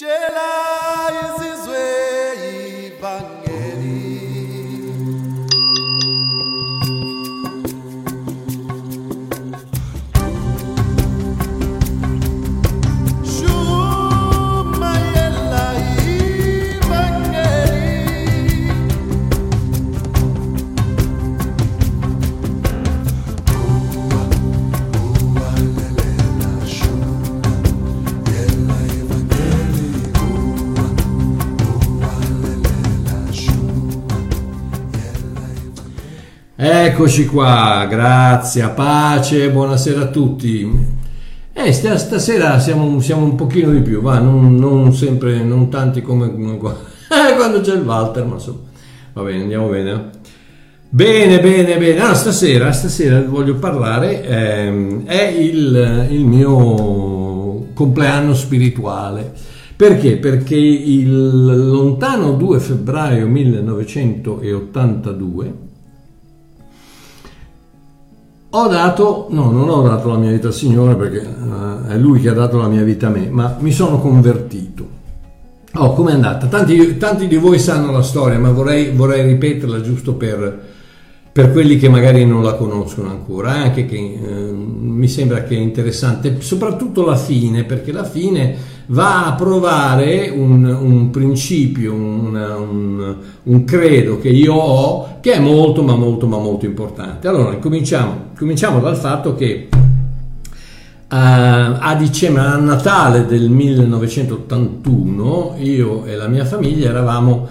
Jela. Eccoci qua, grazie, pace, buonasera a tutti. Eh, stasera siamo, siamo un pochino di più, va, non, non sempre, non tanti come eh, quando c'è il Walter, ma insomma, va bene, andiamo bene. Bene, bene, bene. Allora, stasera, stasera voglio parlare, ehm, è il, il mio compleanno spirituale. Perché? Perché il lontano 2 febbraio 1982 ho dato, no, non ho dato la mia vita al Signore perché uh, è Lui che ha dato la mia vita a me, ma mi sono convertito. Oh, com'è andata? Tanti, tanti, di voi sanno la storia, ma vorrei, vorrei ripeterla giusto per, per, quelli che magari non la conoscono ancora, anche che eh, mi sembra che è interessante, soprattutto la fine, perché la fine va a provare un, un principio, un, un, un, credo che io ho, che è molto, ma molto, ma molto importante. Allora, cominciamo, cominciamo dal fatto che uh, a dicembre, a Natale del 1981, io e la mia famiglia eravamo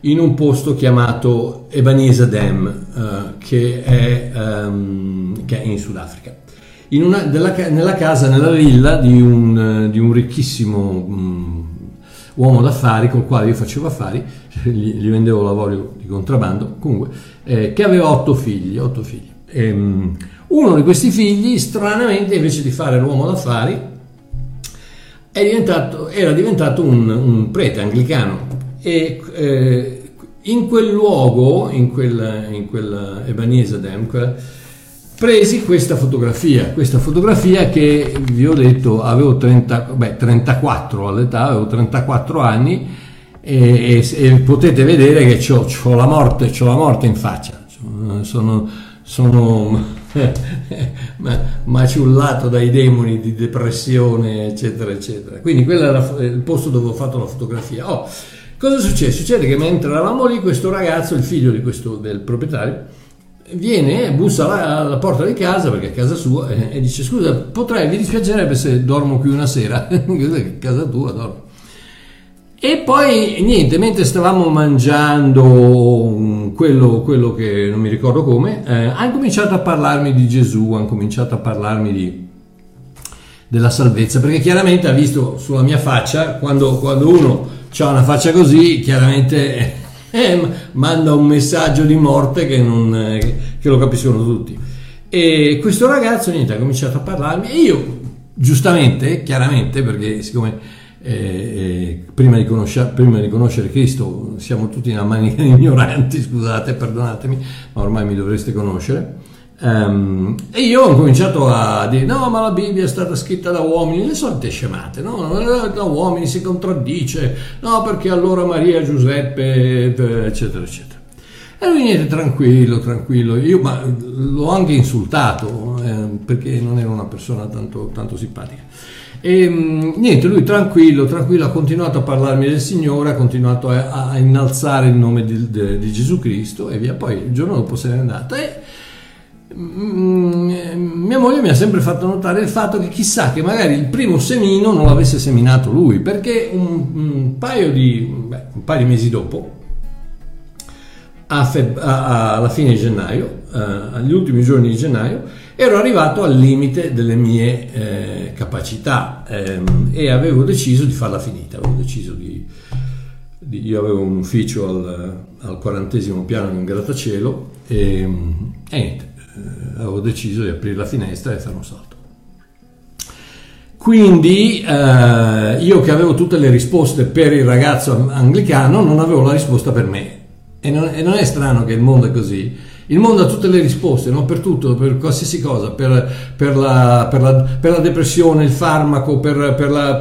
in un posto chiamato Ebenezer Dam, uh, che, è, um, che è in Sudafrica una, della, nella casa, nella villa di un, di un ricchissimo um, uomo d'affari con il quale io facevo affari, gli, gli vendevo lavoro di contrabbando, comunque, eh, che aveva otto figli. Otto figli. E, um, uno di questi figli, stranamente, invece di fare l'uomo d'affari, diventato, era diventato un, un, prete anglicano e eh, in quel luogo, in quel, in quel Ebenezer Dam, presi questa fotografia, questa fotografia che vi ho detto avevo 30, beh, 34 all'età, avevo 34 anni e, e, e potete vedere che ho, la la morte in faccia, sono, sono maciullato dai demoni di depressione eccetera eccetera, quindi quello era il posto dove ho fatto la fotografia. Oh, cosa succede? Succede che mentre eravamo lì questo ragazzo, il figlio questo, del proprietario, viene, bussa alla, alla, porta di casa perché è casa sua e, dice scusa potrei, mi dispiacerebbe se dormo qui una sera, casa tua dormo. E poi niente, mentre stavamo mangiando quello, quello che non mi ricordo come, eh, hanno cominciato a parlarmi di Gesù, hanno cominciato a parlarmi di, della salvezza, perché chiaramente ha visto sulla mia faccia, quando, quando uno ha una faccia così, chiaramente eh, manda un messaggio di morte che, non, eh, che lo capiscono tutti. E questo ragazzo niente, ha cominciato a parlarmi e io, giustamente, chiaramente, perché siccome eh, eh prima, di prima, di conoscere Cristo siamo tutti una manica di ignoranti, scusate, perdonatemi, ma ormai mi dovreste conoscere Um, e io ho cominciato a dire: no, ma la Bibbia è stata scritta da uomini, le solite scemate, no? Da uomini si contraddice, no, perché allora Maria, Giuseppe, eccetera, eccetera. E lui niente, tranquillo, tranquillo. Io ma, l'ho anche insultato eh, perché non era una persona tanto, tanto simpatica. E niente, lui tranquillo, tranquillo, ha continuato a parlarmi del Signore, ha continuato a, a innalzare il nome di, di, di, Gesù Cristo e via. Poi il giorno dopo se n'è andato. E, mia moglie mi ha sempre fatto notare il fatto che chissà che magari il primo semino non l'avesse seminato lui, perché un, un, paio, di, beh, un paio, di, mesi dopo, feb- alla fine di gennaio, eh, agli ultimi giorni di gennaio, ero arrivato al limite delle mie eh, capacità ehm, e avevo deciso di farla finita, avevo deciso di, di io avevo un ufficio al, al quarantesimo piano in un grattacielo e, e niente eh, avevo deciso di aprire la finestra e fare un salto. Quindi eh, io che avevo tutte le risposte per il ragazzo anglicano non avevo la risposta per me. E non, e non, è strano che il mondo è così. Il mondo ha tutte le risposte, no? per tutto, per qualsiasi cosa, per, per, la, per, la, per la, depressione, il farmaco, per, la,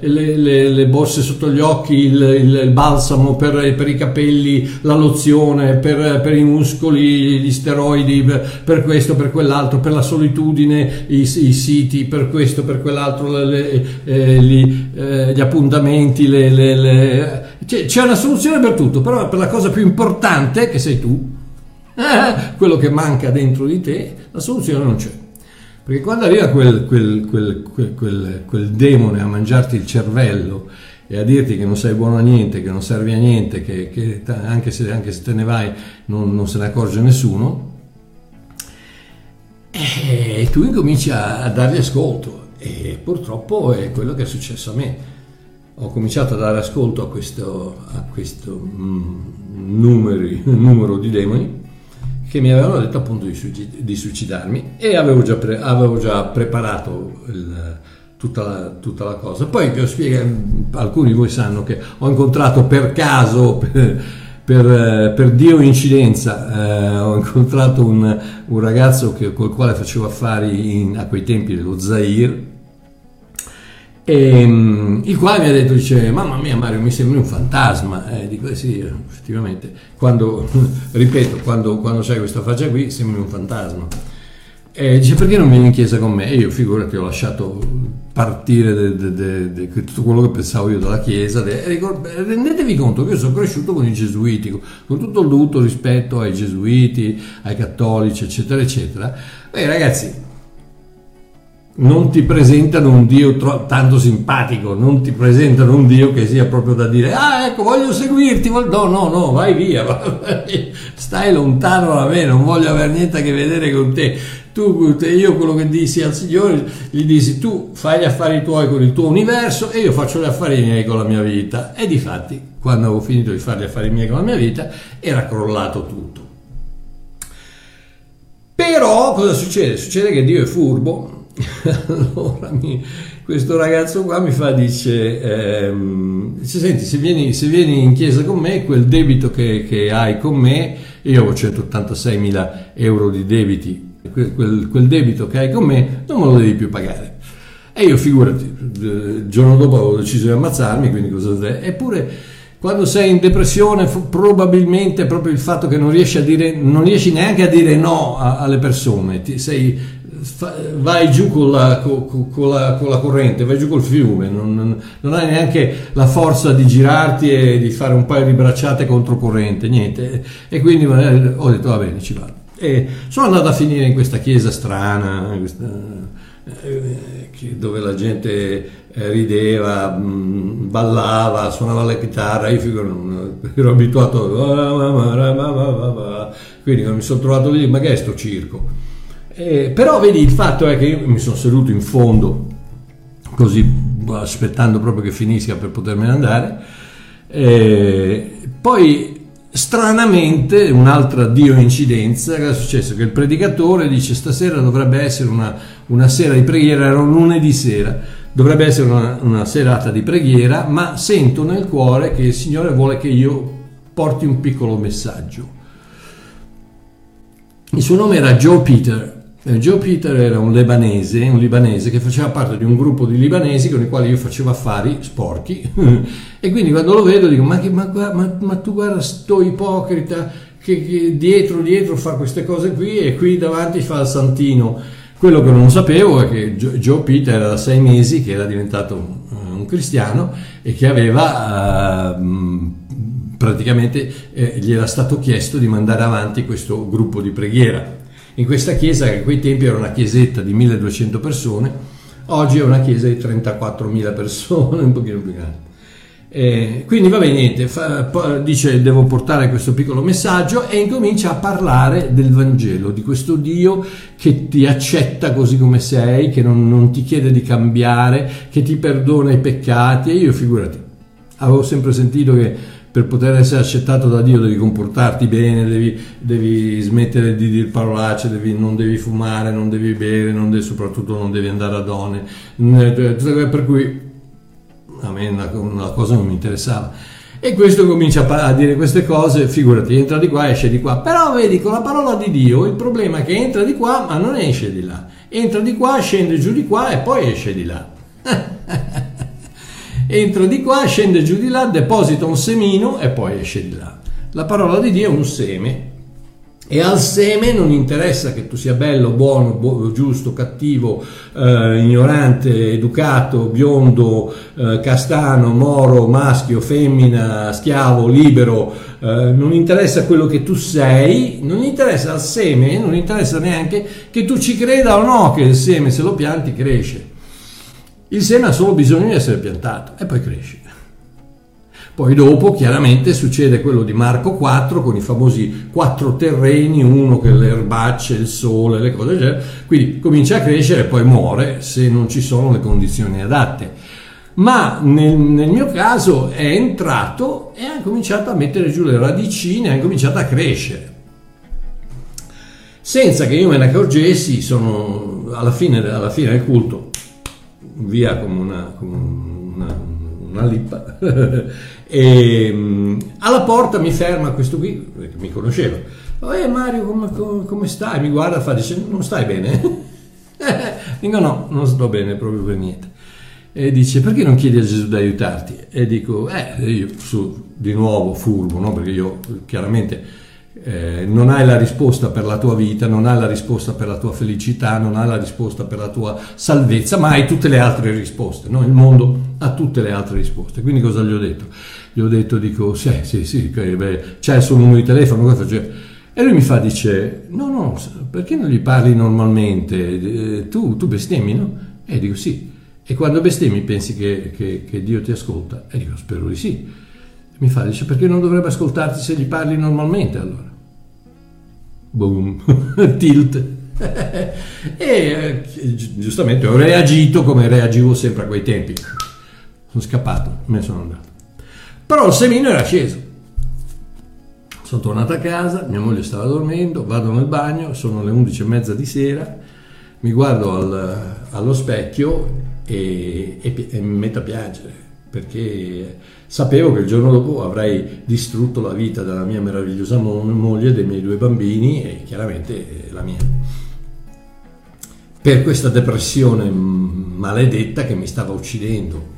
le, le, le, borse sotto gli occhi, il, il, il balsamo, per, i capelli, la lozione, per, i muscoli, gli steroidi, per, questo, per quell'altro, per la solitudine, i, i siti, per questo, per quell'altro, le, eh, gli, eh, gli, appuntamenti, c'è, c'è una soluzione per tutto, però per la cosa più importante che sei tu quello che manca dentro di te, la soluzione non c'è. Perché quando arriva quel, quel, quel, quel, demone a mangiarti il cervello e a dirti che non sei buono a niente, che non servi a niente, che, che anche, se, anche, se, te ne vai non, non se ne accorge nessuno, e tu incominci a, a dargli ascolto. E purtroppo è quello che è successo a me. Ho cominciato a dare ascolto a questo, a questo mm, numeri, numero di demoni che mi avevano detto appunto di, di suicidarmi e avevo già, pre, avevo già preparato il, tutta, la, tutta, la, cosa. Poi vi spiego, alcuni di voi sanno che ho incontrato per caso, per, per, per Dio incidenza, eh, ho incontrato un, un ragazzo che, col quale facevo affari in, a quei tempi dello Zaire e, um, il quale mi ha detto, dice, mamma mia Mario, mi sembri un fantasma. Eh, dico, eh sì, effettivamente, quando, ripeto, quando, quando c'hai questa faccia qui, sembri un fantasma. E dice, perché non vieni in chiesa con me? E io, figurati, ho lasciato partire de, de, de, tutto quello che pensavo io della chiesa. rendetevi conto che io sono cresciuto con i gesuiti, con tutto il dovuto rispetto ai gesuiti, ai cattolici, eccetera, eccetera. Beh, ragazzi, non ti presentano un Dio tro- tanto simpatico, non ti presentano un Dio che sia proprio da dire, ah ecco voglio seguirti, no no no, vai via, stai lontano da me, non voglio avere niente a che vedere con te. Tu, io quello che dissi al Signore, gli dissi tu fai gli affari tuoi con il tuo universo e io faccio gli affari miei con la mia vita. E di fatti, quando avevo finito di fare gli affari miei con la mia vita, era crollato tutto. Però cosa succede? Succede che Dio è furbo allora mi, questo ragazzo qua mi fa, dice, ehm, dice senti, se vieni, se vieni, in chiesa con me, quel debito che, che hai con me, io ho 186 mila euro di debiti, quel, quel, debito che hai con me non me lo devi più pagare. E io figurati, il giorno dopo avevo deciso di ammazzarmi, quindi cosa... Eppure quando sei in depressione probabilmente proprio il fatto che non riesci, dire, non riesci neanche a dire no a, alle persone, ti, sei vai giù con la, con, con, la, con la, corrente, vai giù col fiume, non, non, hai neanche la forza di girarti e di fare un paio di bracciate controcorrente, niente. E quindi ho detto va bene, ci vado. E sono andato a finire in questa chiesa strana, questa, eh, dove la gente eh, rideva, ballava, suonava la chitarra, io figuro, ero abituato, quindi mi sono trovato lì, ma che è sto circo? Eh, però vedi, il fatto è che io mi sono seduto in fondo, così aspettando proprio che finisca per potermene andare. Eh, poi stranamente, un'altra dio incidenza, è successo? Che il predicatore dice stasera dovrebbe essere una, una sera di preghiera, era un lunedì sera, dovrebbe essere una, una serata di preghiera, ma sento nel cuore che il Signore vuole che io porti un piccolo messaggio. Il suo nome era Joe Peter Joe Peter era un libanese, un libanese che faceva parte di un gruppo di libanesi con i quali io facevo affari sporchi e quindi quando lo vedo dico ma, ma, ma, ma tu guarda sto ipocrita che, che, dietro dietro fa queste cose qui e qui davanti fa il santino. Quello che non sapevo è che Joe Peter era da sei mesi che era diventato un, un cristiano e che aveva uh, praticamente eh, gli era stato chiesto di mandare avanti questo gruppo di preghiera in questa chiesa, che a quei tempi era una chiesetta di 1200 persone, oggi è una chiesa di 34.000 persone, un pochino più grande. Eh, quindi va bene, niente, fa, dice devo portare questo piccolo messaggio e incomincia a parlare del Vangelo, di questo Dio che ti accetta così come sei, che non, non ti chiede di cambiare, che ti perdona i peccati e io figurati, avevo sempre sentito che per poter essere accettato da Dio devi comportarti bene, devi, devi smettere di dire parolacce, devi, non devi fumare, non devi bere, non devi, soprattutto non devi andare a donne, per cui a me la, la cosa non mi interessava. E questo comincia a dire queste cose, figurati, entra di qua, esce di qua. Però vedi, con la parola di Dio il problema è che entra di qua ma non esce di là. Entra di qua, scende giù di qua e poi esce di là. entra di qua, scende giù di là, deposita un semino e poi esce di là. La parola di Dio è un seme e al seme non interessa che tu sia bello, buono, bu- giusto, cattivo, eh, ignorante, educato, biondo, eh, castano, moro, maschio, femmina, schiavo, libero, eh, non interessa quello che tu sei, non interessa al seme, non interessa neanche che tu ci creda o no che il seme se lo pianti cresce. Il seme ha solo bisogno di essere piantato e poi cresce. Poi dopo chiaramente succede quello di Marco 4 con i famosi quattro terreni, uno che le erbacce, il sole, le cose del quindi comincia a crescere e poi muore se non ci sono le condizioni adatte. Ma nel, nel mio caso è entrato e ha cominciato a mettere giù le radicine, ha cominciato a crescere. Senza che io me ne accorgessi, sono alla fine, alla fine del culto, via come una, come una, una lippa E, um, alla porta mi ferma questo qui, che mi conosceva. Eh Mario, come, come, come stai? Mi guarda e fa, dice, non stai bene? dico no, non sto bene proprio per niente. E dice, perché non chiedi a Gesù di aiutarti? E dico, eh, io su, di nuovo furbo, no? perché io chiaramente eh, non hai la risposta per la tua vita, non hai la risposta per la tua felicità, non hai la risposta per la tua salvezza, ma hai tutte le altre risposte. No? Il mondo ha tutte le altre risposte. Quindi cosa gli ho detto? Gli ho detto, dico, sì, sì, sì, beh, c'è il suo numero di telefono? E lui mi fa, dice, no, no, perché non gli parli normalmente? Eh, tu, tu bestemmi, no? E dico, sì. E quando bestemmi pensi che, che, che Dio ti ascolta? E dico, spero di sì. Mi fa, dice, perché non dovrebbe ascoltarti se gli parli normalmente allora? Boom, tilt. e eh, giustamente ho reagito come reagivo sempre a quei tempi. Sono scappato, me ne sono andato. Però il semino era sceso. Sono tornato a casa, mia moglie stava dormendo, vado nel bagno, sono le 11 e mezza di sera, mi guardo al, allo specchio e, e, e, mi metto a piangere perché sapevo che il giorno dopo avrei distrutto la vita della mia meravigliosa moglie dei miei due bambini e chiaramente la mia. Per questa depressione maledetta che mi stava uccidendo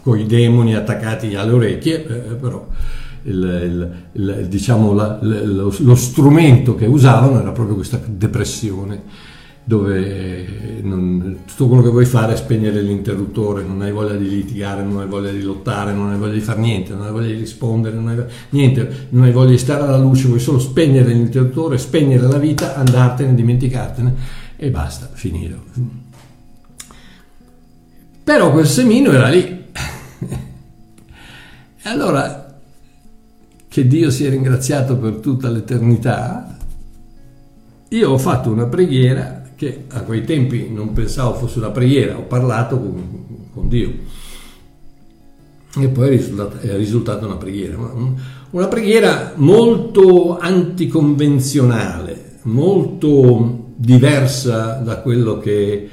con i demoni attaccati alle orecchie, eh, eh però il, il, il, diciamo la, lo, lo, strumento che usavano era proprio questa depressione dove non, tutto quello che vuoi fare è spegnere l'interruttore, non hai voglia di litigare, non hai voglia di lottare, non hai voglia di fare niente, non hai voglia di rispondere, non hai, niente, non hai voglia di stare alla luce, vuoi solo spegnere l'interruttore, spegnere la vita, andartene, dimenticartene e basta, finito. Però quel semino era lì e allora, che Dio sia ringraziato per tutta l'eternità, io ho fatto una preghiera che a quei tempi non pensavo fosse una preghiera, ho parlato con, con Dio e poi è risultata, è risultata una preghiera, una preghiera molto anticonvenzionale, molto diversa da quello che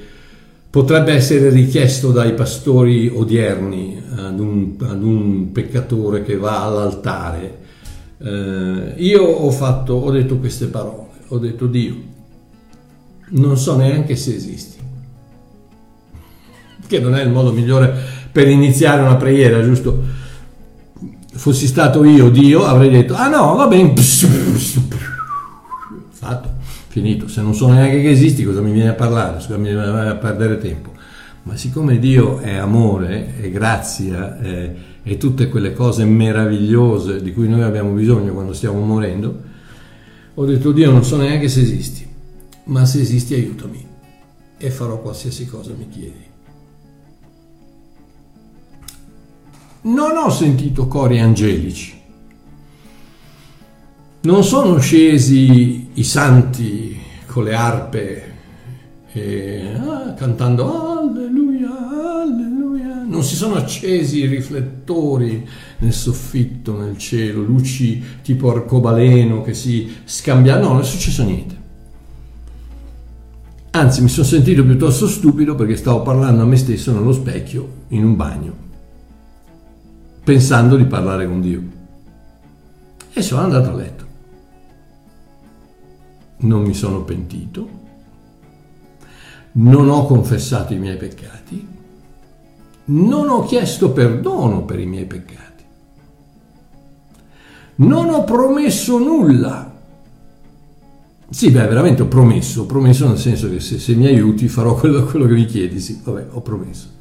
potrebbe essere richiesto dai pastori odierni ad un, ad un peccatore che va all'altare. Eh, io ho, fatto, ho detto queste parole, ho detto Dio, non so neanche se esisti, che non è il modo migliore per iniziare una preghiera, giusto? Fossi stato io Dio avrei detto, ah no, va bene, fatto finito. Se non so neanche che esisti, cosa mi viene a parlare? Cosa mi viene a perdere tempo? Ma siccome Dio è amore, è grazia, è, è tutte quelle cose meravigliose di cui noi abbiamo bisogno quando stiamo morendo, ho detto Dio non so neanche se esisti, ma se esisti aiutami e farò qualsiasi cosa mi chiedi. Non ho sentito cori angelici, non sono scesi i santi con le arpe e, ah, cantando alleluia, alleluia. Non si sono accesi i riflettori nel soffitto, nel cielo, luci tipo arcobaleno che si scambiano. No, non è successo niente. Anzi, mi sono sentito piuttosto stupido perché stavo parlando a me stesso nello specchio in un bagno. pensando di parlare con Dio. E sono andato a letto. Non mi sono pentito, non ho confessato i miei peccati, non ho chiesto perdono per i miei peccati, non ho promesso nulla. Sì, beh, veramente ho promesso, ho promesso nel senso che se, se mi aiuti farò quello, quello che mi chiedi, sì, vabbè, ho promesso.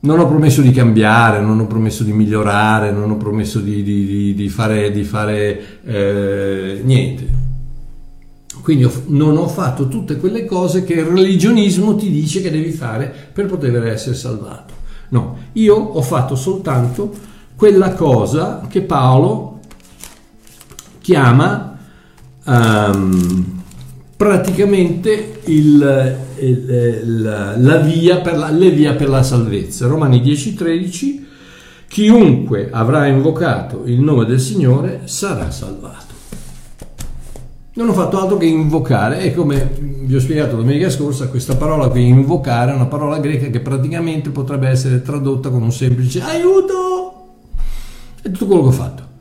Non ho promesso di cambiare, non ho promesso di migliorare, non ho promesso di, di, di, di fare, fare eh, niente. Quindi non ho fatto tutte quelle cose che il religionismo ti dice che devi fare per poter essere salvato. No, io ho fatto soltanto quella cosa che Paolo chiama um, praticamente il, il, la via la, le via per la salvezza. Romani 10:13 chiunque avrà invocato il nome del Signore sarà salvato. Non ho fatto altro che invocare e come vi ho spiegato domenica scorsa, questa parola qui, invocare, è una parola greca che praticamente potrebbe essere tradotta con un semplice aiuto. È tutto quello che ho fatto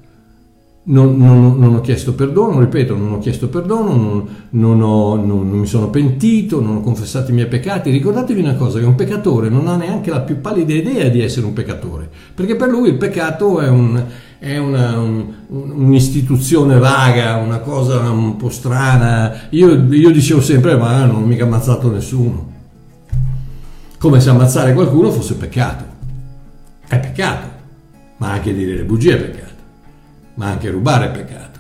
non, non, non, ho chiesto perdono, ripeto, non ho chiesto perdono, non, ho, non, mi sono pentito, non ho confessato i miei peccati. Ricordatevi una cosa, che un peccatore non ha neanche la più pallida idea di essere un peccatore, perché per lui il peccato è, un, è una, un, un'istituzione vaga, una cosa un po' strana. Io, io dicevo sempre, ma non ho mica ammazzato nessuno. Come se ammazzare qualcuno fosse peccato. È peccato, ma anche dire le bugie è peccato ma anche rubare è peccato,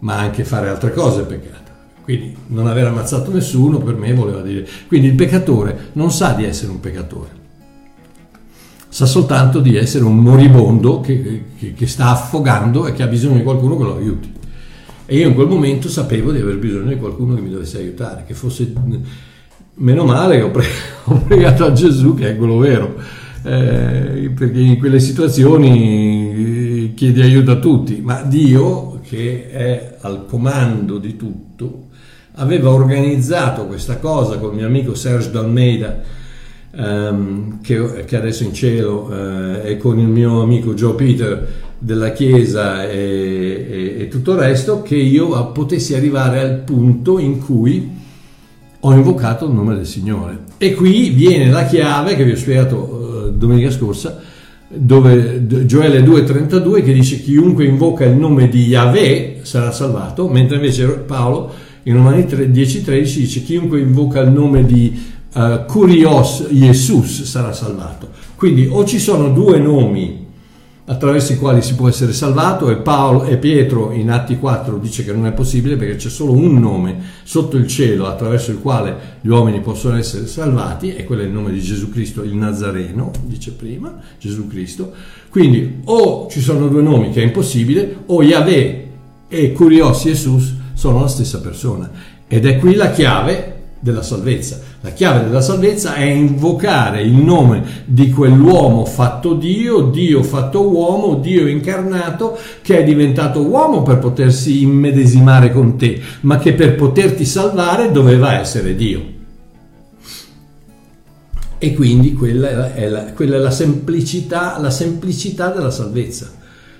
ma anche fare altre cose è peccato. Quindi non aver ammazzato nessuno per me voleva dire... Quindi il peccatore non sa di essere un peccatore, sa soltanto di essere un moribondo che, che, che sta affogando e che ha bisogno di qualcuno che lo aiuti. E io in quel momento sapevo di aver bisogno di qualcuno che mi dovesse aiutare, che fosse... Meno male ho, pre- ho pregato a Gesù, che è quello vero, eh, perché in quelle situazioni chiedi aiuto a tutti, ma Dio, che è al comando di tutto, aveva organizzato questa cosa con il mio amico Serge D'Almeida, um, che, che, adesso in cielo, uh, e con il mio amico Joe Peter della Chiesa e, e, e tutto il resto, che io potessi arrivare al punto in cui ho invocato il nome del Signore. E qui viene la chiave che vi ho spiegato uh, domenica scorsa, dove Gioele 2,32 che dice chiunque invoca il nome di Yahweh sarà salvato, mentre invece Paolo in Romani 10,13 dice chiunque invoca il nome di uh, Kurios Jesus sarà salvato. Quindi o ci sono due nomi attraverso i quali si può essere salvato e, Paolo, e Pietro in Atti 4 dice che non è possibile perché c'è solo un nome sotto il cielo attraverso il quale gli uomini possono essere salvati e quello è il nome di Gesù Cristo il Nazareno, dice prima Gesù Cristo. Quindi o ci sono due nomi che è impossibile o Yahweh e Curios Jesus sono la stessa persona ed è qui la chiave della salvezza. La chiave della salvezza è invocare il nome di quell'uomo fatto Dio, Dio fatto uomo, Dio incarnato, che è diventato uomo per potersi immedesimare con te, ma che per poterti salvare doveva essere Dio. E quindi quella è la, quella è la semplicità, la semplicità della salvezza.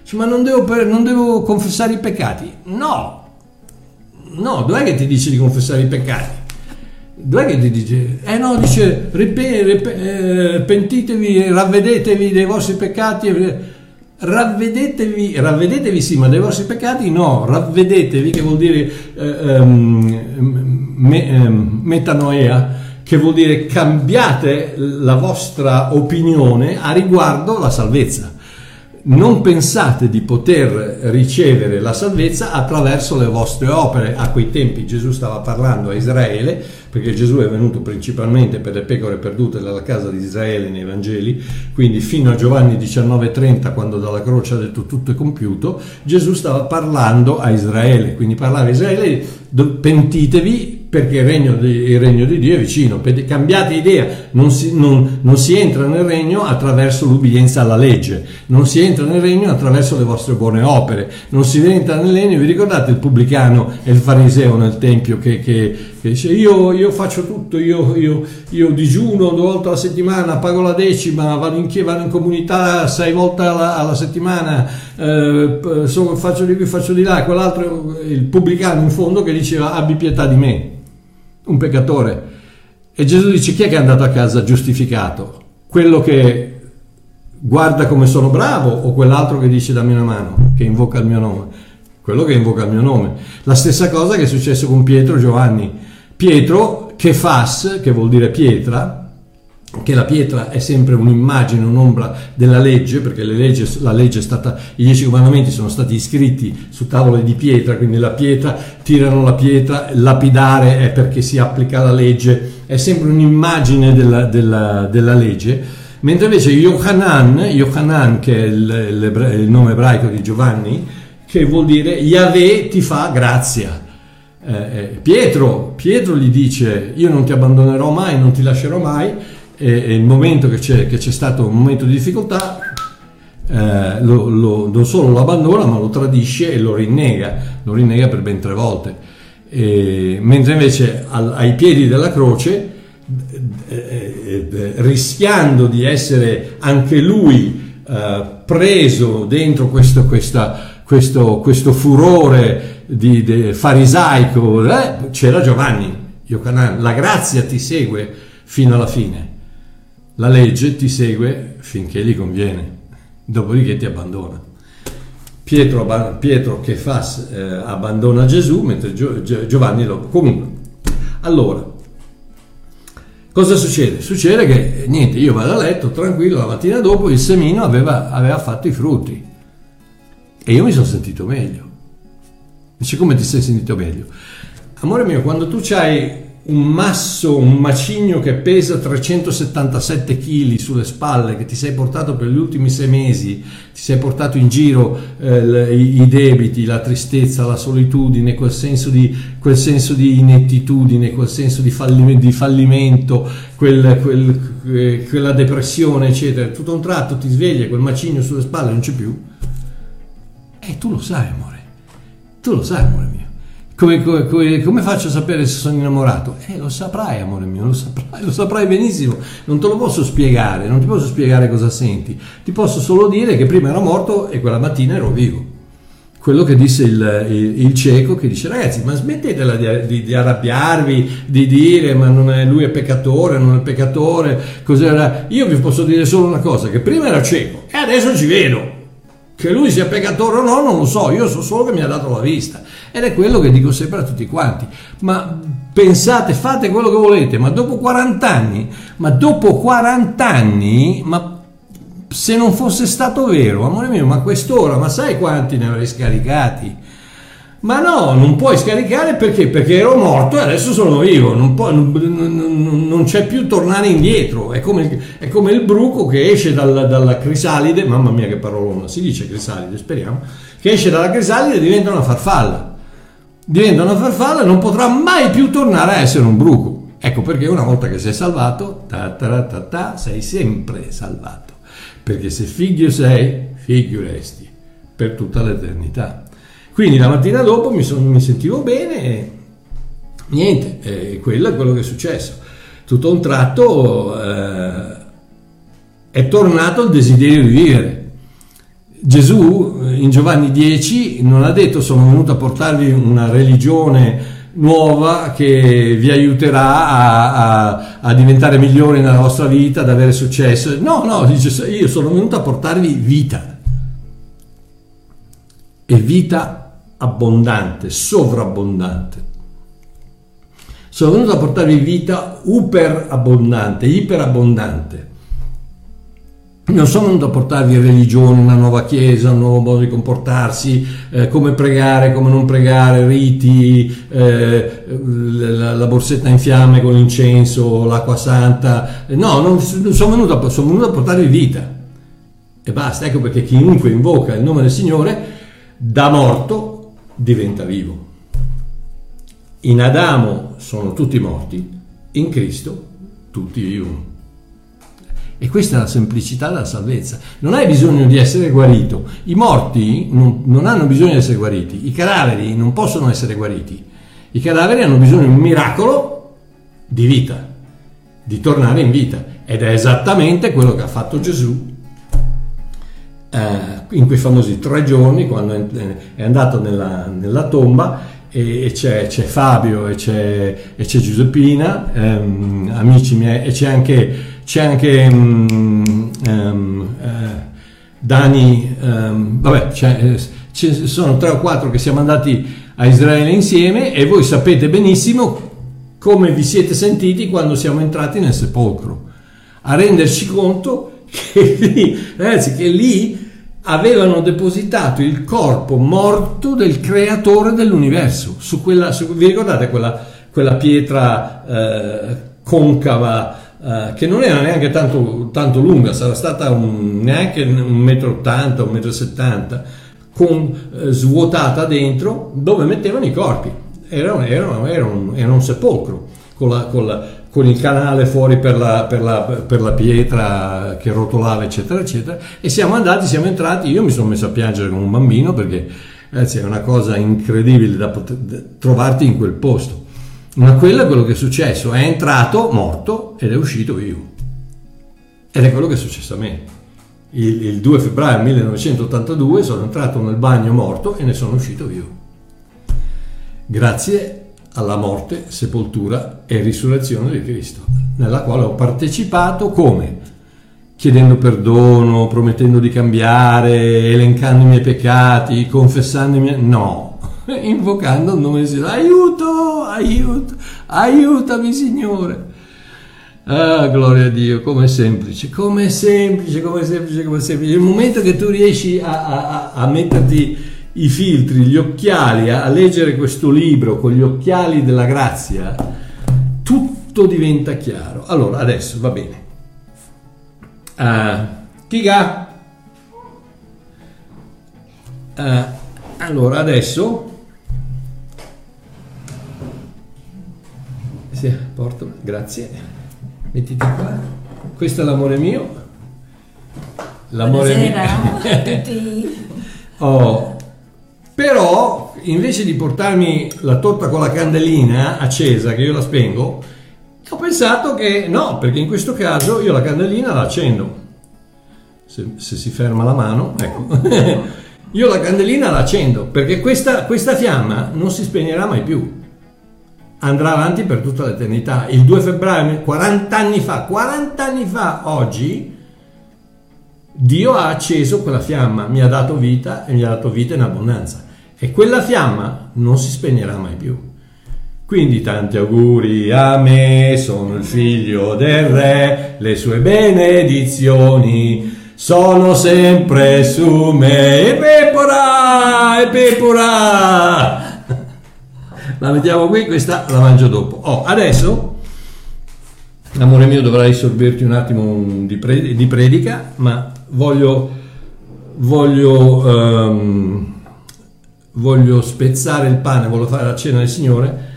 Cioè, ma non devo, non devo confessare i peccati? No, no, dov'è che ti dice di confessare i peccati? Dov'è che ti dice? Eh no, dice ripe, ripe, eh, pentitevi, ravvedetevi dei vostri peccati. Ravvedetevi, ravvedetevi sì, ma dei vostri peccati no, ravvedetevi che vuol dire eh, um, me, um, metanoia, che vuol dire cambiate la vostra opinione a riguardo la salvezza non pensate di poter ricevere la salvezza attraverso le vostre opere. A quei tempi Gesù stava parlando a Israele, perché Gesù è venuto principalmente per le pecore perdute dalla casa di Israele nei Vangeli, quindi fino a Giovanni 19:30, quando dalla croce ha detto tutto è compiuto, Gesù stava parlando a Israele, quindi parlava a Israele, pentitevi perché il regno, di, il regno, di, Dio è vicino. Cambiate idea, non si, non, non si, entra nel regno attraverso l'ubbidienza alla legge, non si entra nel regno attraverso le vostre buone opere, non si entra nel regno, vi ricordate il pubblicano e il fariseo nel Tempio che, che, che dice io, io faccio tutto, io, io, io, digiuno due volte alla settimana, pago la decima, vado in, vado in comunità sei volte alla, alla settimana, eh, so, faccio di qui, faccio di là, quell'altro, il pubblicano in fondo che diceva abbi pietà di me, un peccatore. E Gesù dice chi è che è andato a casa giustificato? Quello che guarda come sono bravo o quell'altro che dice dammi una mano, che invoca il mio nome? quello che invoca il mio nome. La stessa cosa che è successo con Pietro e Giovanni. Pietro, che fas, che vuol dire pietra, che la pietra è sempre un'immagine, un'ombra della legge, perché legge, la legge è stata, i dieci comandamenti sono stati iscritti su tavole di pietra, quindi la pietra, tirano la pietra, lapidare è perché si applica la legge, è sempre un'immagine della, della, della legge, mentre invece Yohanan, Yohanan che è il, il nome ebraico di Giovanni, che vuol dire Yahweh ti fa grazia. Eh, eh, Pietro, Pietro gli dice io non ti abbandonerò mai, non ti lascerò mai e, il momento che c'è, che c'è, stato un momento di difficoltà eh, lo, lo, non solo lo abbandona ma lo tradisce e lo rinnega, lo rinnega per ben tre volte. E, mentre invece al, ai piedi della croce, eh, eh, rischiando di essere anche lui preso dentro questo, questa questo, questo furore di, di farisaico, eh, c'era Giovanni, la grazia ti segue fino alla fine, la legge ti segue finché gli conviene, dopodiché ti abbandona. Pietro, Pietro che fa eh, abbandona Gesù mentre Giovanni lo... Comunque, allora, cosa succede? Succede che niente, io vado a letto tranquillo, la mattina dopo il semino aveva, aveva fatto i frutti e io mi sono sentito meglio. Dice come ti sei sentito meglio? Amore mio, quando tu hai un masso, un macigno che pesa 377 kg sulle spalle, che ti sei portato per gli ultimi sei mesi, ti sei portato in giro eh, i, debiti, la tristezza, la solitudine, quel senso di, quel senso di inettitudine, quel senso di, fallimento, di fallimento quel, quel, eh, quella depressione, eccetera. Tutto un tratto ti sveglia, quel macigno sulle spalle non c'è più e tu lo sai, amore. Tu lo sai, amore mio. Come, come, come, faccio a sapere se sono innamorato? Eh, lo saprai, amore mio, lo saprai, lo saprai benissimo. Non te lo posso spiegare, non ti posso spiegare cosa senti. Ti posso solo dire che prima ero morto e quella mattina ero vivo. Quello che disse il, il, il cieco, che dice ragazzi, ma smettetela di, di, di, arrabbiarvi, di dire ma è, lui è peccatore, non è peccatore, cos'era. Io vi posso dire solo una cosa, che prima era cieco e adesso ci vedo. Che lui sia peccatore o no, non lo so, io so solo che mi ha dato la vista. Ed è quello che dico sempre a tutti quanti. Ma pensate, fate quello che volete, ma dopo 40 anni, ma dopo 40 anni, ma se non fosse stato vero, amore mio, ma quest'ora, ma sai quanti ne avrei scaricati? Ma no, non puoi scaricare perché? Perché ero morto e adesso sono vivo, non, può, non, non, non c'è più tornare indietro, è come, è come il bruco che esce dalla, dalla, crisalide, mamma mia che parolona, si dice crisalide, speriamo, che esce dalla crisalide e diventa una farfalla. Diventa una farfalla e non potrà mai più tornare a essere un bruco. Ecco perché una volta che sei salvato, ta, ta, ta, ta, sei sempre salvato. Perché se figlio sei, figlio resti per tutta l'eternità. Quindi la mattina dopo mi, son, mi sentivo bene e niente, eh, quello è quello che è successo. Tutto a un tratto eh, è tornato il desiderio di vivere. Gesù eh, in Giovanni 10 non ha detto sono venuto a portarvi una religione nuova che vi aiuterà a, a, a, diventare migliori nella vostra vita, ad avere successo. No, no, dice io sono venuto a portarvi vita. E vita abbondante, sovrabbondante. Sono venuto a portarvi vita uperabbondante, iperabbondante. Non sono venuto a portarvi religione, una nuova chiesa, un nuovo modo di comportarsi, eh, come pregare, come non pregare, riti, eh, la, la, borsetta in fiamme con l'incenso, l'acqua santa. No, non, sono, venuto a, sono venuto a portarvi vita. E basta, ecco perché chiunque invoca il nome del Signore da morto diventa vivo. In Adamo sono tutti morti, in Cristo tutti vivono. E questa è la semplicità della salvezza. Non hai bisogno di essere guarito. I morti non, non, hanno bisogno di essere guariti. I cadaveri non possono essere guariti. I cadaveri hanno bisogno di un miracolo di vita, di tornare in vita. Ed è esattamente quello che ha fatto Gesù eh, in quei famosi tre giorni, quando è andato nella, nella tomba e c'è, c'è, Fabio e c'è, e c'è Giuseppina, ehm, amici miei, e c'è anche, c'è anche um, um, uh, Dani, um, vabbè, eh, ci sono tre o quattro che siamo andati a Israele insieme e voi sapete benissimo come vi siete sentiti quando siamo entrati nel sepolcro, a renderci conto che lì, ragazzi, che lì avevano depositato il corpo morto del creatore dell'universo. Su quella, su, vi ricordate quella, quella pietra eh, concava eh, che non era neanche tanto, tanto, lunga, sarà stata un, neanche un metro ottanta, un metro settanta, eh, svuotata dentro dove mettevano i corpi. Era, era, era, un, era un, sepolcro con la, con la con il canale fuori per la, per, la, per la, pietra che rotolava, eccetera, eccetera. E siamo andati, siamo entrati. Io mi sono messo a piangere come un bambino perché ragazzi, è una cosa incredibile da poter, da trovarti in quel posto. Ma quello è quello che è successo: è entrato morto ed è uscito vivo. Ed è quello che è successo a me. Il, il 2 febbraio 1982 sono entrato nel bagno morto e ne sono uscito vivo. Grazie alla morte, sepoltura e risurrezione di Cristo, nella quale ho partecipato come? Chiedendo perdono, promettendo di cambiare, elencando i miei peccati, confessando i miei... No, invocando il nome di Signore. Aiuto, aiuto, aiutami Signore. Ah, gloria a Dio, come semplice, come semplice, come semplice, come semplice. Il momento che tu riesci a, a, a metterti i filtri, gli occhiali, a, leggere questo libro con gli occhiali della grazia, tutto diventa chiaro. Allora, adesso va bene. Uh. Uh, allora, adesso... Sì, porto, grazie. Mettiti qua. Questo è l'amore mio. L'amore Buonasera mio. oh, però invece di portarmi la torta con la candelina accesa, che io la spengo, ho pensato che no, perché in questo caso io la candelina la accendo. Se, se si ferma la mano, ecco. io la candelina la accendo perché questa, questa fiamma non si spegnerà mai più. Andrà avanti per tutta l'eternità. Il 2 febbraio, 40 anni fa, 40 anni fa, oggi, Dio ha acceso quella fiamma, mi ha dato vita e mi ha dato vita in abbondanza e quella fiamma non si spegnerà mai più. Quindi tanti auguri a me, sono il figlio del re, le sue benedizioni sono sempre su me. E pepora, e pepora! La mettiamo qui, questa la mangio dopo. Oh, adesso, amore mio, dovrai sorbirti un attimo di, predica, ma voglio, voglio um, voglio spezzare il pane, voglio fare la cena del Signore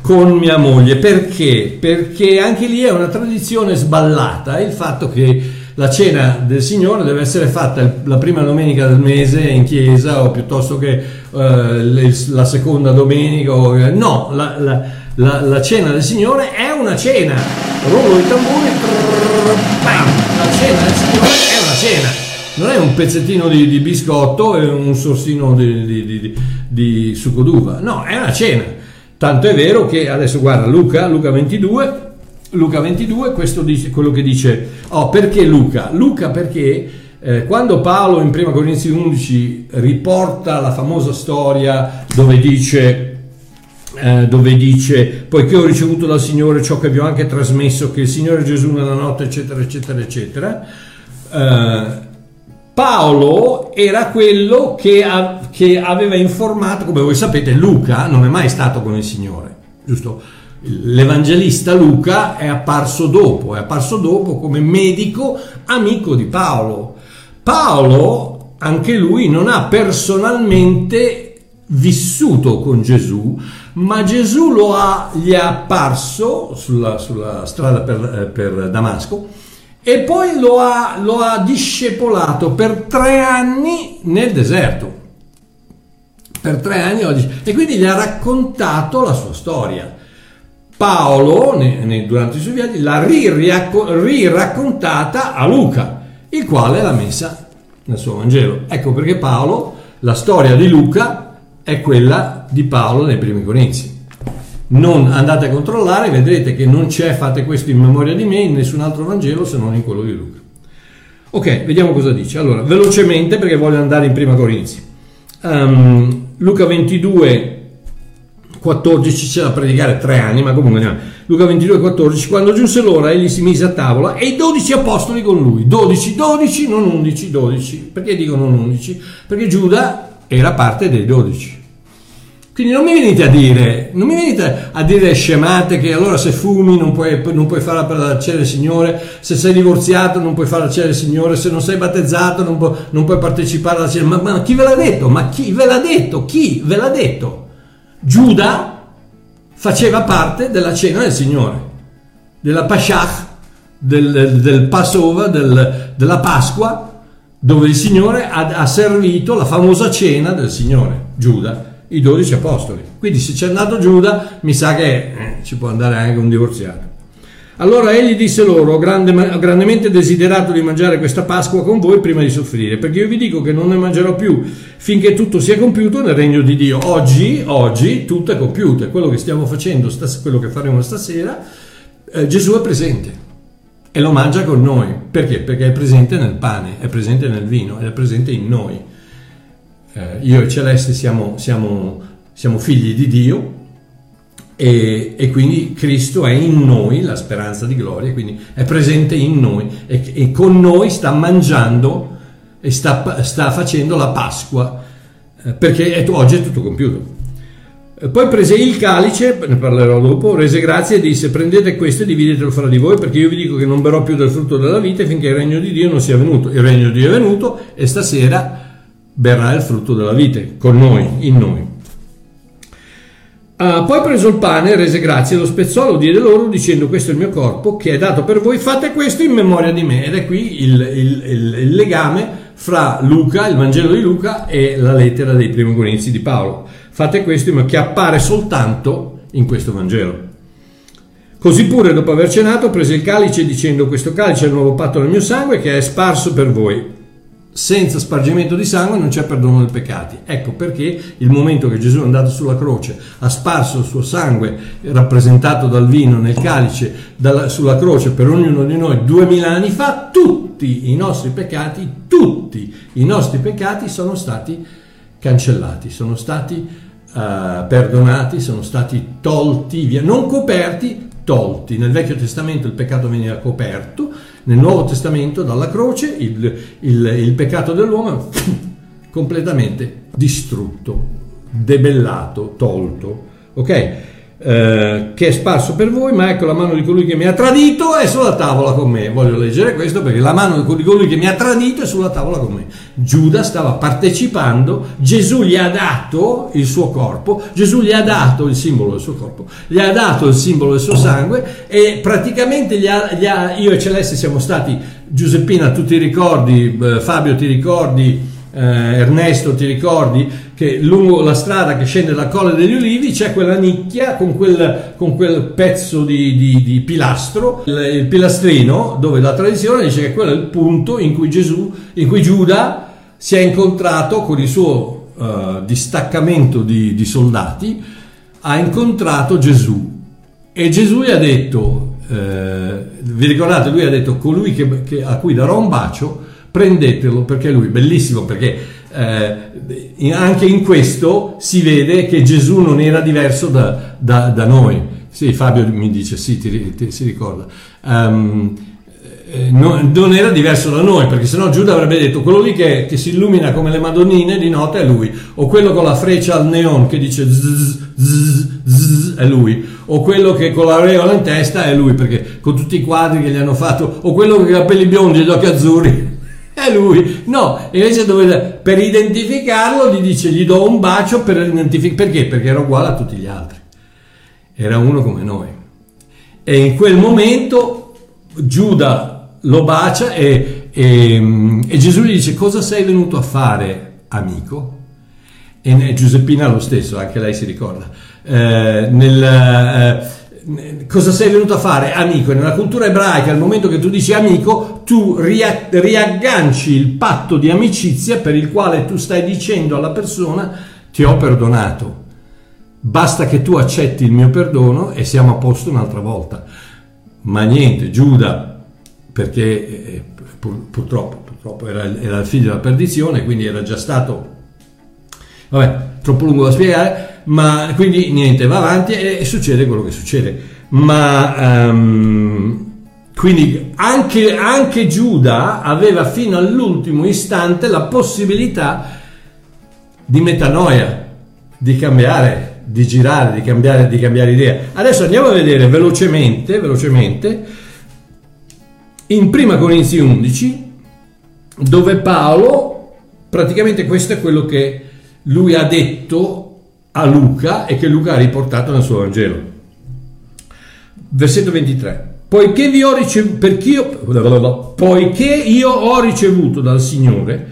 con mia moglie. Perché? Perché anche lì è una tradizione sballata il fatto che la cena del Signore deve essere fatta la prima domenica del mese in chiesa o piuttosto che eh, la seconda domenica. O, eh, no, la, la, la, la, cena del Signore è una cena. Rullo i tamburi. La cena del Signore è una cena non è un pezzettino di, di biscotto e un sorsino di, di, di, succo d'uva, no, è una cena. Tanto è vero che adesso guarda Luca, Luca 22, Luca 22, questo dice quello che dice, oh perché Luca? Luca perché eh, quando Paolo in 1 Corinzi 11 riporta la famosa storia dove dice eh, dove dice poiché ho ricevuto dal Signore ciò che vi ho anche trasmesso che il Signore Gesù nella notte eccetera eccetera eccetera eh, Paolo era quello che, a, che, aveva informato, come voi sapete, Luca non è mai stato con il Signore, giusto? L'evangelista Luca è apparso dopo, è apparso dopo come medico amico di Paolo. Paolo, anche lui, non ha personalmente vissuto con Gesù, ma Gesù ha, gli è apparso sulla, sulla strada per, eh, per Damasco e poi lo ha, lo ha discepolato per tre anni nel deserto. per tre anni oggi, e quindi gli ha raccontato la sua storia. Paolo, ne, ne, durante i suoi viaggi, l'ha riraccontata a Luca, il quale l'ha messa nel suo Vangelo. Ecco perché Paolo, la storia di Luca è quella di Paolo nei primi Corinzi. Non andate a controllare, vedrete che non c'è, fate questo in memoria di me, in nessun altro Vangelo se non in quello di Luca. Ok, vediamo cosa dice. Allora, velocemente perché voglio andare in prima Corinzi. Um, Luca 22, 14 c'è da predicare tre anni, ma comunque andiamo. Luca 22, 14, quando giunse l'ora egli si mise a tavola e i 12 apostoli con lui. 12, 12, non 11, 12. Perché dico non 11? Perché Giuda era parte dei 12. Quindi non mi venite a dire, non mi venite a dire scemate che allora se fumi non puoi, non puoi fare la cena del Signore, se sei divorziato non puoi fare la cena del Signore, se non sei battezzato non, pu- non puoi partecipare alla cena. Ma, ma chi ve l'ha detto? Ma chi ve l'ha detto? Chi ve l'ha detto? Giuda faceva parte della cena del Signore, della Pashach, del, del Passover, del, della Pasqua, dove il Signore ha, ha servito la famosa cena del Signore, Giuda i dodici apostoli. Quindi se c'è andato Giuda, mi sa che eh, ci può andare anche un divorziato. Allora egli disse loro, ho grande, grandemente desiderato di mangiare questa Pasqua con voi prima di soffrire, perché io vi dico che non ne mangerò più finché tutto sia compiuto nel regno di Dio. Oggi, oggi tutto è compiuto, è quello che stiamo facendo, quello che faremo stasera, eh, Gesù è presente e lo mangia con noi. Perché? Perché è presente nel pane, è presente nel vino, è presente in noi eh, io e Celeste siamo, siamo, siamo figli di Dio e, e, quindi Cristo è in noi, la speranza di gloria, quindi è presente in noi e, e con noi sta mangiando e sta, sta facendo la Pasqua eh, perché è, oggi è tutto compiuto. Eh, poi prese il calice, ne parlerò dopo, rese grazie e disse prendete questo e dividetelo fra di voi perché io vi dico che non berrò più del frutto della vita finché il regno di Dio non sia venuto. Il regno di Dio è venuto e stasera berrà il frutto della vite con noi, in noi. Uh, poi preso il pane, rese grazie, lo spezzò, lo diede loro dicendo questo è il mio corpo che è dato per voi, fate questo in memoria di me. Ed è qui il, il, il, il legame fra Luca, il Vangelo di Luca e la lettera dei primi Corinzi di Paolo. Fate questo che appare soltanto in questo Vangelo. Così pure dopo aver cenato prese il calice dicendo questo calice è il nuovo patto del mio sangue che è sparso per voi senza spargimento di sangue non c'è perdono dei peccati. Ecco perché il momento che Gesù è andato sulla croce, ha sparso il suo sangue rappresentato dal vino nel calice dalla, sulla croce per ognuno di noi duemila anni fa, tutti i nostri peccati, tutti i nostri peccati sono stati cancellati, sono stati uh, perdonati, sono stati tolti via, non coperti, tolti. Nel Vecchio Testamento il peccato veniva coperto, nel Nuovo Testamento dalla croce il, il, il peccato dell'uomo è completamente distrutto, debellato, tolto. Ok? Eh, che è sparso per voi, ma ecco la mano di colui che mi ha tradito è sulla tavola con me. Voglio leggere questo perché la mano di colui che mi ha tradito è sulla tavola con me. Giuda stava partecipando, Gesù gli ha dato il suo corpo, Gesù gli ha dato il simbolo del suo corpo, gli ha dato il simbolo del suo sangue e praticamente gli ha, gli ha, io e Celeste siamo stati, Giuseppina tu ti ricordi, eh, Fabio ti ricordi, eh, Ernesto ti ricordi che lungo la strada che scende dal Colle degli Ulivi c'è quella nicchia con quel, con quel pezzo di, di, di pilastro, il, il, pilastrino dove la tradizione dice che quello è il punto in cui Gesù, in cui Giuda si è incontrato con il suo uh, distaccamento di, di, soldati, ha incontrato Gesù. E Gesù gli ha detto, eh, vi ricordate, lui ha detto colui che, che, a cui darò un bacio, prendetelo perché lui, bellissimo perché eh, anche in questo si vede che Gesù non era diverso da, da, da noi. Sì, Fabio mi dice, sì, ti, ti, si ricorda. Um, no, non era diverso da noi, perché sennò Giuda avrebbe detto quello lì che, che, si illumina come le madonnine di notte è lui, o quello con la freccia al neon che dice zzz, zzz, zzz, è lui, o quello che con l'aureola in testa è lui, perché con tutti i quadri che gli hanno fatto, o quello con i capelli biondi e gli occhi azzurri è lui. No, invece dove, per identificarlo gli dice gli do un bacio per identificare. Perché? Perché era uguale a tutti gli altri. Era uno come noi. E in quel momento Giuda lo bacia e, e, e Gesù gli dice cosa sei venuto a fare, amico? e Giuseppina lo stesso, anche lei si ricorda. Eh, nel, eh, cosa sei venuto a fare? Amico. E nella cultura ebraica, al momento che tu dici amico, tu ria- riagganci il patto di amicizia per il quale tu stai dicendo alla persona ti ho perdonato. Basta che tu accetti il mio perdono e siamo a posto un'altra volta. Ma niente, Giuda, perché eh, pur, purtroppo, purtroppo era, era il figlio della perdizione, quindi era già stato Vabbè, troppo lungo da spiegare, ma quindi niente, va avanti e, succede quello che succede. Ma um, quindi anche, anche Giuda aveva fino all'ultimo istante la possibilità di metanoia, di cambiare, di girare, di cambiare, di cambiare idea. Adesso andiamo a vedere velocemente, velocemente in prima Corinzi 11, dove Paolo, praticamente questo è quello che lui ha detto a Luca e che Luca ha riportato nel suo Vangelo. Versetto 23. Poiché, vi ho ricevuto, io, poiché io ho ricevuto dal Signore,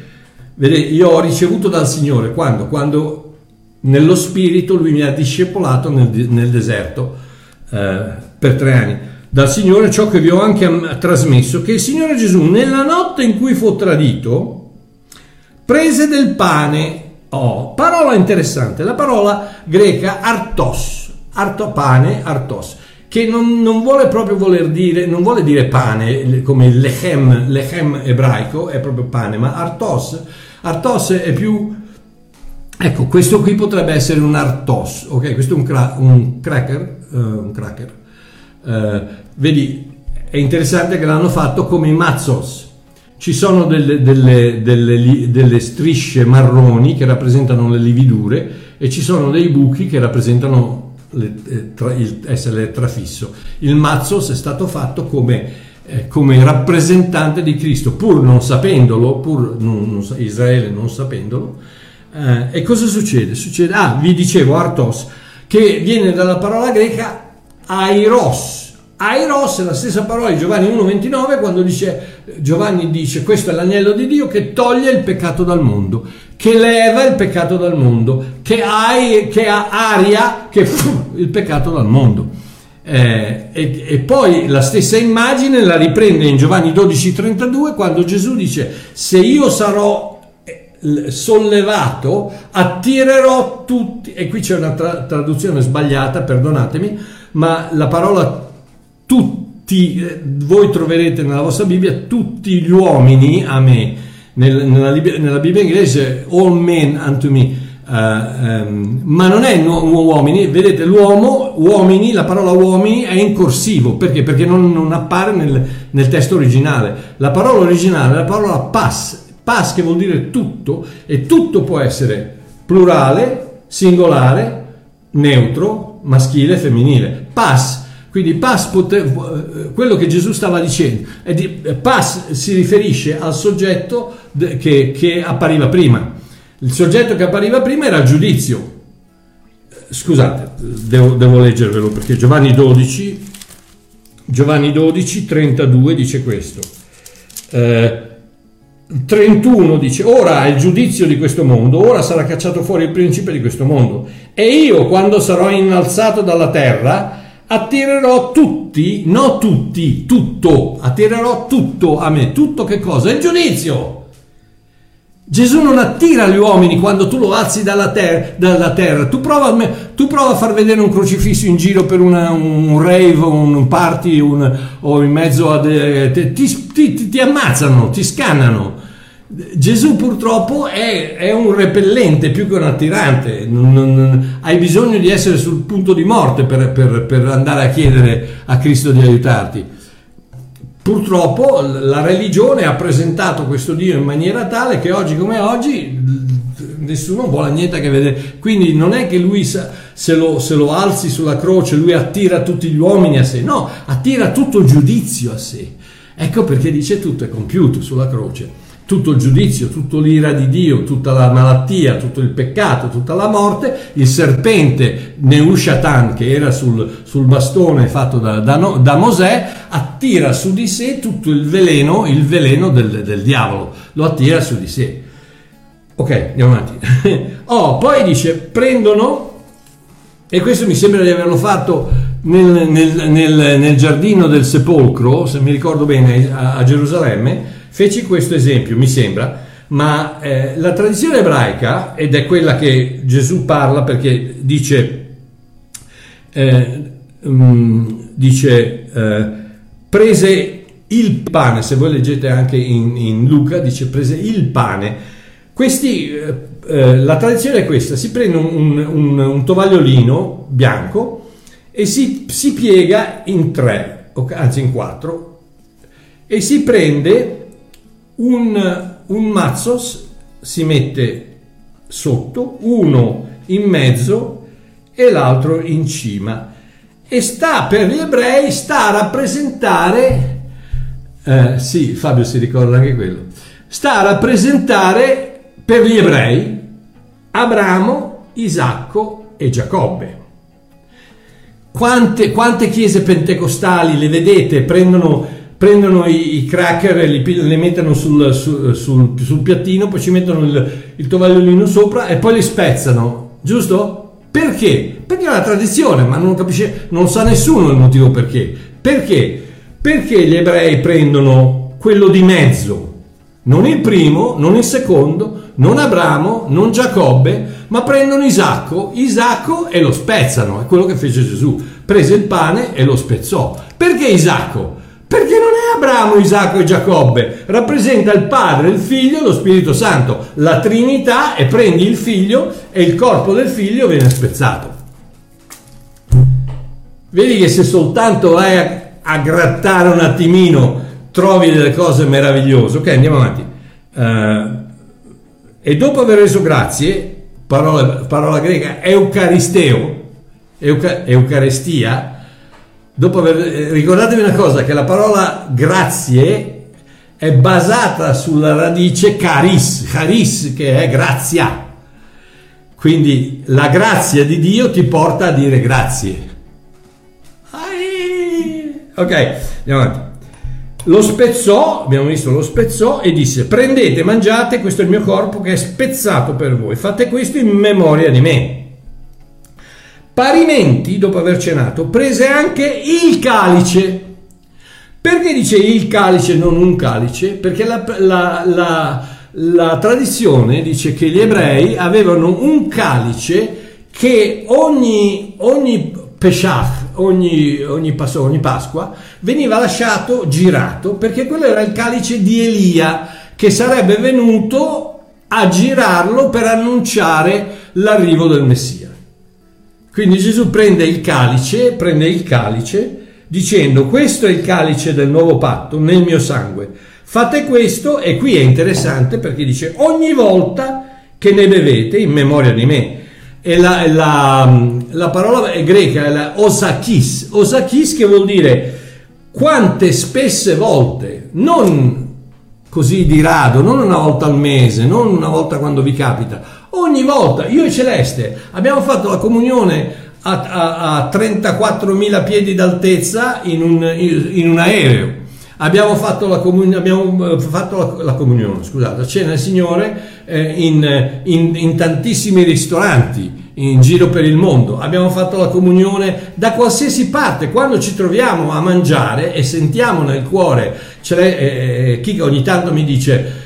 vedete, io ho ricevuto dal Signore quando? Quando nello Spirito lui mi ha discepolato nel, nel deserto eh, per tre anni. Dal Signore ciò che vi ho anche trasmesso, che il Signore Gesù nella notte in cui fu tradito, prese del pane Oh, parola interessante, la parola greca artos, artopane, artos, che non, non, vuole proprio voler dire, non vuole dire pane come lechem, lechem ebraico è proprio pane, ma artos, artos è più, ecco, questo qui potrebbe essere un artos, ok? Questo è un, cra- un cracker, uh, un cracker. Uh, vedi, è interessante che l'hanno fatto come mazzos, ci sono delle, delle, delle, delle, strisce marroni che rappresentano le lividure e ci sono dei buchi che rappresentano le, eh, tra, il, essere trafisso. Il mazzos è stato fatto come, eh, come, rappresentante di Cristo, pur non sapendolo, pur non, non, Israele non sapendolo. Eh, e cosa succede? Succede, ah, vi dicevo, artos, che viene dalla parola greca airos, Airos è la stessa parola di Giovanni 1,29 quando dice, Giovanni dice questo è l'agnello di Dio che toglie il peccato dal mondo, che leva il peccato dal mondo, che, hai, che ha aria che fu, il peccato dal mondo. Eh, e, e, poi la stessa immagine la riprende in Giovanni 12,32 quando Gesù dice se io sarò eh, sollevato attirerò tutti e qui c'è una tra- traduzione sbagliata perdonatemi ma la parola tutti, eh, voi troverete nella vostra Bibbia tutti gli uomini a me, nel, nella, nella, Bibbia inglese all men unto me, uh, um, ma non è no, uomini, vedete l'uomo, uomini, la parola uomini è in corsivo, perché? Perché non, non appare nel, nel, testo originale, la parola originale è la parola pas, pas che vuol dire tutto. E tutto può essere plurale, singolare, neutro, maschile, femminile, pas quindi pas, poter, quello che Gesù stava dicendo, di, pas si riferisce al soggetto che, che appariva prima. Il soggetto che appariva prima era il giudizio. Scusate, devo, devo leggervelo perché Giovanni 12, Giovanni 12, 32 dice questo. Eh, 31 dice, ora è il giudizio di questo mondo, ora sarà cacciato fuori il principe di questo mondo. E io, quando sarò innalzato dalla terra, attirerò tutti, no tutti, tutto, attirerò tutto a me. Tutto che cosa? Il giudizio. Gesù non attira gli uomini quando tu lo alzi dalla, ter- dalla terra. Tu prova, tu prova, a far vedere un crocifisso in giro per una, un rave, un party un, o in mezzo a... De- ti, ti, ti, ti ammazzano, ti scannano. Gesù purtroppo è, è, un repellente più che un attirante, non, non, hai bisogno di essere sul punto di morte per, per, per, andare a chiedere a Cristo di aiutarti. Purtroppo la religione ha presentato questo Dio in maniera tale che oggi come oggi nessuno vuole niente a che vedere. Quindi non è che lui se lo, se lo alzi sulla croce, lui attira tutti gli uomini a sé, no, attira tutto il giudizio a sé. Ecco perché dice tutto è compiuto sulla croce tutto il giudizio, tutta l'ira di Dio, tutta la malattia, tutto il peccato, tutta la morte, il serpente Neushatan che era sul, sul bastone fatto da, da, da, Mosè attira su di sé tutto il veleno, il veleno del, del diavolo, lo attira su di sé. Ok, andiamo avanti. oh, poi dice, prendono, e questo mi sembra di averlo fatto nel, nel, nel, nel giardino del sepolcro, se mi ricordo bene, a, a Gerusalemme, feci questo esempio, mi sembra, ma eh, la tradizione ebraica, ed è quella che Gesù parla perché dice, eh, um, dice eh, prese il pane, se voi leggete anche in, in Luca, dice prese il pane. Questi, eh, eh, la tradizione è questa, si prende un, un, un tovagliolino bianco e si, si piega in tre, anzi in quattro, e si prende un, un mazzo, si mette sotto, uno in mezzo e l'altro in cima. E sta per gli ebrei, sta a rappresentare eh, sì, Fabio si ricorda anche quello. Sta a rappresentare per gli ebrei Abramo, Isacco e Giacobbe. Quante, quante chiese pentecostali le vedete? Prendono, prendono i, i, cracker e li, li mettono sul, sul, sul, sul, piattino, poi ci mettono il, il tovagliolino sopra e poi li spezzano, giusto? Perché? Perché è una tradizione, ma non capisce, non sa nessuno il motivo perché. Perché? Perché gli ebrei prendono quello di mezzo? Non il primo, non il secondo, non Abramo, non Giacobbe, ma prendono Isacco, Isacco e lo spezzano. È quello che fece Gesù. Prese il pane e lo spezzò. Perché Isacco? Perché non è Abramo, Isacco e Giacobbe, rappresenta il Padre, il Figlio e lo Spirito Santo, la Trinità e prendi il Figlio e il corpo del Figlio viene spezzato. Vedi che se soltanto vai a a grattare un attimino trovi delle cose meravigliose. Ok, andiamo avanti. Uh, e dopo aver reso grazie, parola, parola greca eucaristeo, euca, eucaristia, dopo aver, eh, ricordatevi una cosa, che la parola grazie è basata sulla radice caris, caris che è grazia. Quindi la grazia di Dio ti porta a dire grazie. Ok, andiamo avanti. Lo spezzò, abbiamo visto, lo spezzò e disse: Prendete, mangiate, questo è il mio corpo che è spezzato per voi. Fate questo in memoria di me. Parimenti, dopo aver cenato, prese anche il calice. Perché dice il calice, non un calice? Perché la, la, la, la tradizione dice che gli ebrei avevano un calice che ogni, ogni Pesach, ogni, ogni, passo, ogni Pasqua, veniva lasciato girato perché quello era il calice di Elia che sarebbe venuto a girarlo per annunciare l'arrivo del Messia. Quindi Gesù prende il calice, prende il calice dicendo questo è il calice del nuovo patto nel mio sangue. Fate questo e qui è interessante perché dice ogni volta che ne bevete in memoria di me e la, la, la parola è greca, è la osakis, osakis che vuol dire quante spesse volte, non così di rado, non una volta al mese, non una volta quando vi capita, ogni volta, io e Celeste abbiamo fatto la comunione a, a, a 34.000 piedi d'altezza in un, in un aereo. Abbiamo fatto la, comun- abbiamo eh, fatto la, la comunione, scusate, la cena del Signore eh, in, in, in tantissimi ristoranti in giro per il mondo, abbiamo fatto la comunione da qualsiasi parte, quando ci troviamo a mangiare e sentiamo nel cuore, cioè, eh, eh chi ogni tanto mi dice,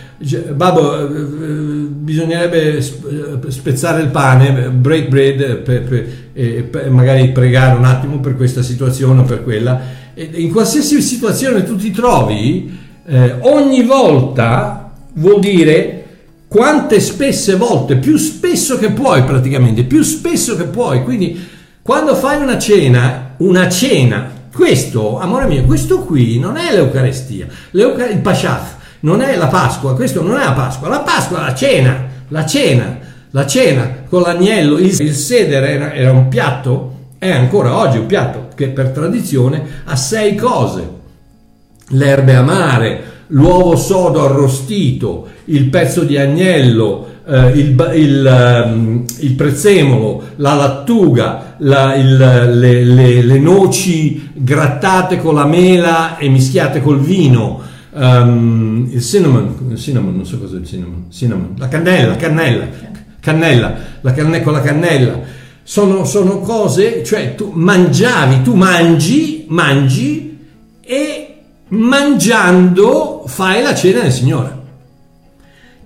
Babbo, eh, bisognerebbe spezzare il pane, break bread, per, per, per, magari pregare un attimo per questa situazione o per quella. in qualsiasi situazione tu ti trovi, eh, ogni volta vuol dire quante spesse volte, più spesso che puoi praticamente, più spesso che puoi. Quindi quando fai una cena, una cena, questo, amore mio, questo qui non è l'Eucarestia, L'Eucar- il Pashat, non è la Pasqua, questo non è la Pasqua, la Pasqua è la cena, la cena, la cena con l'agnello, il, il sedere era, era un piatto, è ancora oggi un piatto che per tradizione ha sei cose, l'erbe amare, l'uovo sodo arrostito, il pezzo di agnello, eh, il, il, um, il, prezzemolo, la lattuga, la, il, le, le, le, noci grattate con la mela e mischiate col vino, um, il cinnamon, cinnamon, non so cosa è il cinnamon, cinnamon, la cannella, cannella, cannella, la canne con la cannella, sono, sono cose, cioè tu mangiavi, tu mangi, mangi e mangiando fai la cena del Signore.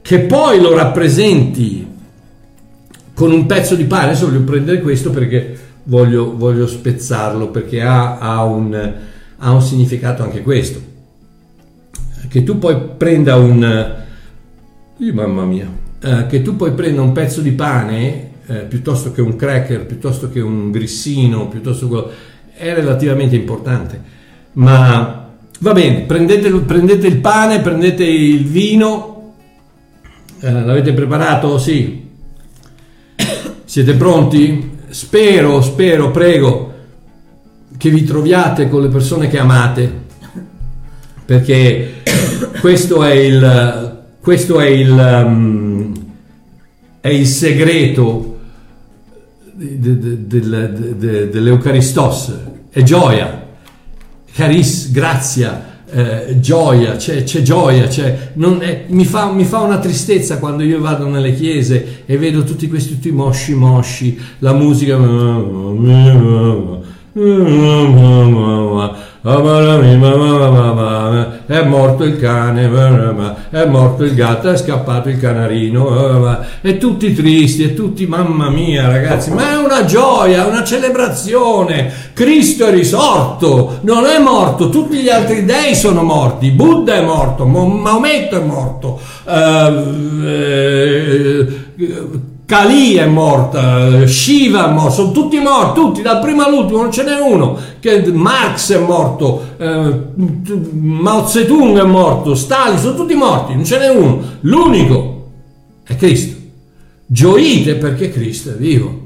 Che poi lo rappresenti con un pezzo di pane, adesso voglio prendere questo perché voglio, voglio spezzarlo, perché ha, ha, un, ha un significato anche questo che tu poi prenda un... Mamma mia, eh, che tu poi prenda un pezzo di pane eh, piuttosto che un cracker, piuttosto che un grissino, piuttosto quello, è relativamente importante. Ma va bene, prendete, prendete il pane, prendete il vino, eh, l'avete preparato? Sì. Siete pronti? Spero, spero, prego che vi troviate con le persone che amate perché questo è il, questo è il, um, è il segreto de, de, de, dell'Eucaristos, è gioia, caris, grazia, eh, gioia, c'è, c'è gioia, c'è, è, mi, fa, mi, fa, una tristezza quando io vado nelle chiese e vedo tutti questi tutti mosci mosci, la musica è morto il cane, è morto il gatto, è scappato il canarino, e tutti tristi, e tutti, mamma mia ragazzi, ma è una gioia, una celebrazione, Cristo è risorto, non è morto, tutti gli altri dei sono morti, Buddha è morto, Maometto è morto, eh, eh, Kali è morta, Shiva è morto, sono tutti morti, tutti, dal primo all'ultimo, non ce n'è uno. Che Marx è morto, eh, Mao Zedong è morto, Stalin, sono tutti morti, non ce n'è uno. L'unico è Cristo. Gioite perché Cristo è vivo.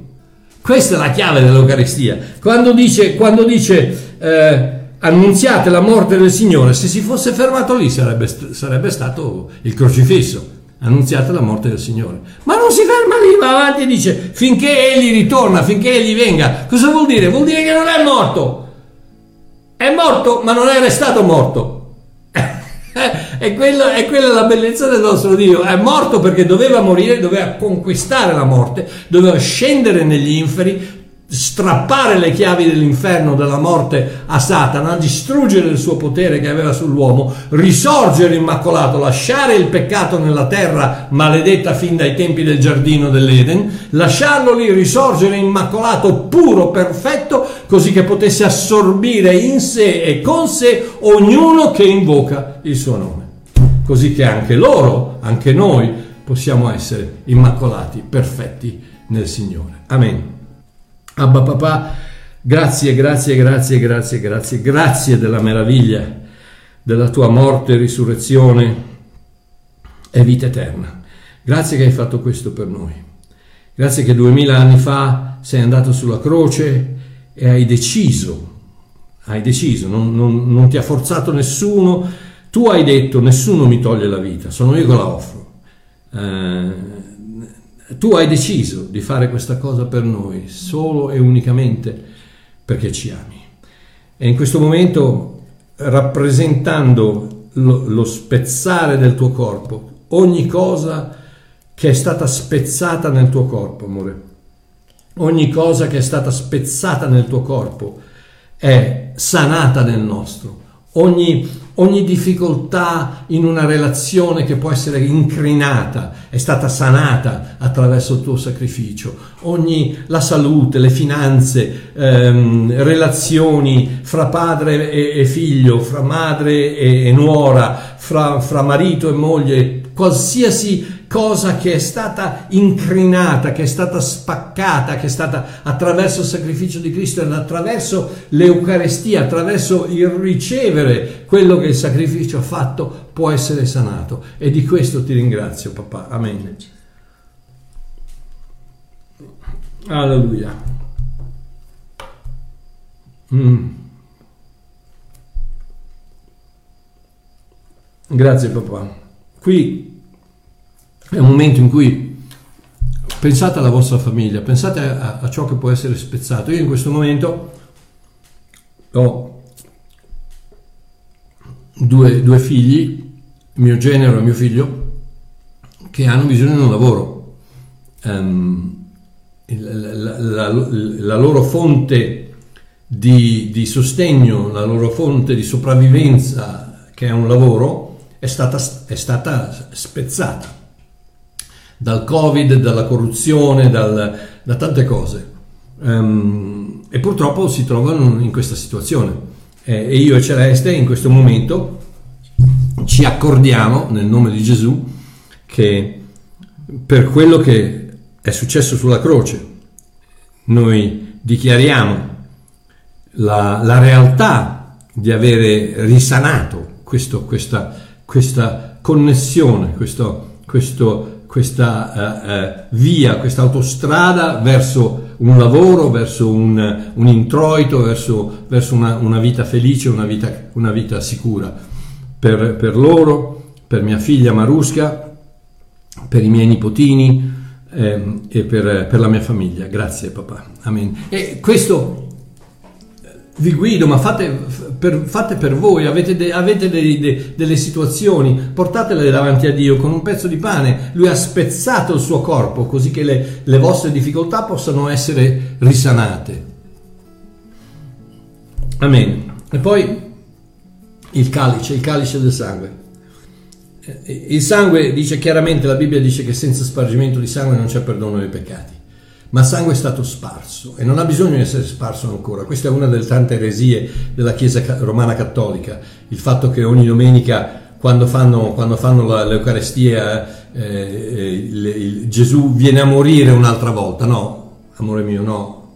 Questa è la chiave dell'Eucaristia. Quando dice, quando dice eh, annunziate la morte del Signore, se si fosse fermato lì sarebbe, sarebbe stato il crocifisso annunziate la morte del Signore. Ma non si ferma lì, va avanti e dice finché egli ritorna, finché egli venga. Cosa vuol dire? Vuol dire che non è morto. È morto, ma non è restato morto. è, quello, è quella la bellezza del nostro Dio. È morto perché doveva morire, doveva conquistare la morte, doveva scendere negli inferi, strappare le chiavi dell'inferno, della morte a Satana, distruggere il suo potere che aveva sull'uomo, risorgere immacolato, lasciare il peccato nella terra maledetta fin dai tempi del giardino dell'Eden, lasciarlo lì risorgere immacolato, puro, perfetto, così che potesse assorbire in sé e con sé ognuno che invoca il suo nome. Così che anche loro, anche noi, possiamo essere immacolati, perfetti nel Signore. Amen. Abba papà, grazie, grazie, grazie, grazie, grazie, grazie della meraviglia della tua morte, risurrezione e vita eterna. Grazie che hai fatto questo per noi. Grazie che duemila anni fa sei andato sulla croce e hai deciso, hai deciso, non, non, non ti ha forzato nessuno, tu hai detto nessuno mi toglie la vita, sono io che la offro. Eh, tu hai deciso di fare questa cosa per noi solo e unicamente perché ci ami. E in questo momento, rappresentando lo, lo spezzare del tuo corpo, ogni cosa che è stata spezzata nel tuo corpo, amore, ogni cosa che è stata spezzata nel tuo corpo è sanata nel nostro. Ogni ogni difficoltà in una relazione che può essere incrinata è stata sanata attraverso il tuo sacrificio, ogni, la salute, le finanze, ehm, relazioni fra padre e, e, figlio, fra madre e, e nuora, fra, fra marito e moglie, qualsiasi cosa che è stata incrinata, che è stata spaccata, che è stata attraverso il sacrificio di Cristo attraverso l'Eucarestia, attraverso il ricevere quello che il sacrificio ha fatto, può essere sanato. E di questo ti ringrazio, papà. Amen. Alleluia. Mm. Grazie papà. Qui è un momento in cui pensate alla vostra famiglia, pensate a, a ciò che può essere spezzato. Io in questo momento ho due, due figli, mio genero e mio figlio, che hanno bisogno di un lavoro. Um, la, la, la, la, loro fonte di, di, sostegno, la loro fonte di sopravvivenza, che è un lavoro, è stata, è stata spezzata dal Covid, dalla corruzione, dal, da tante cose. Um, e purtroppo si trovano in questa situazione. Eh, e io e Celeste in questo momento ci accordiamo nel nome di Gesù che per quello che è successo sulla croce noi dichiariamo la, la realtà di avere risanato questo, questa, questa, connessione, questo, questo, questa uh, uh, via, questa autostrada verso un lavoro, verso un, un introito, verso, verso una, una, vita felice, una vita, una vita sicura per, per, loro, per mia figlia Marusca, per i miei nipotini ehm, e per, per, la mia famiglia. Grazie papà. Amen. E questo vi guido, ma fate per, fate per voi, avete, de, avete de, de, delle situazioni, portatele davanti a Dio con un pezzo di pane. Lui ha spezzato il suo corpo così che le, le vostre difficoltà possano essere risanate. Amen. E poi il calice, il calice del sangue. Eh, il sangue dice chiaramente, la Bibbia dice che senza spargimento di sangue non c'è perdono dei peccati, ma sangue è stato sparso e non ha bisogno di essere sparso ancora. Questa è una delle tante eresie della Chiesa romana cattolica, il fatto che ogni domenica quando fanno, quando fanno la, l'Eucarestia eh, eh, il, il, Gesù viene a morire un'altra volta, no, amore mio, no,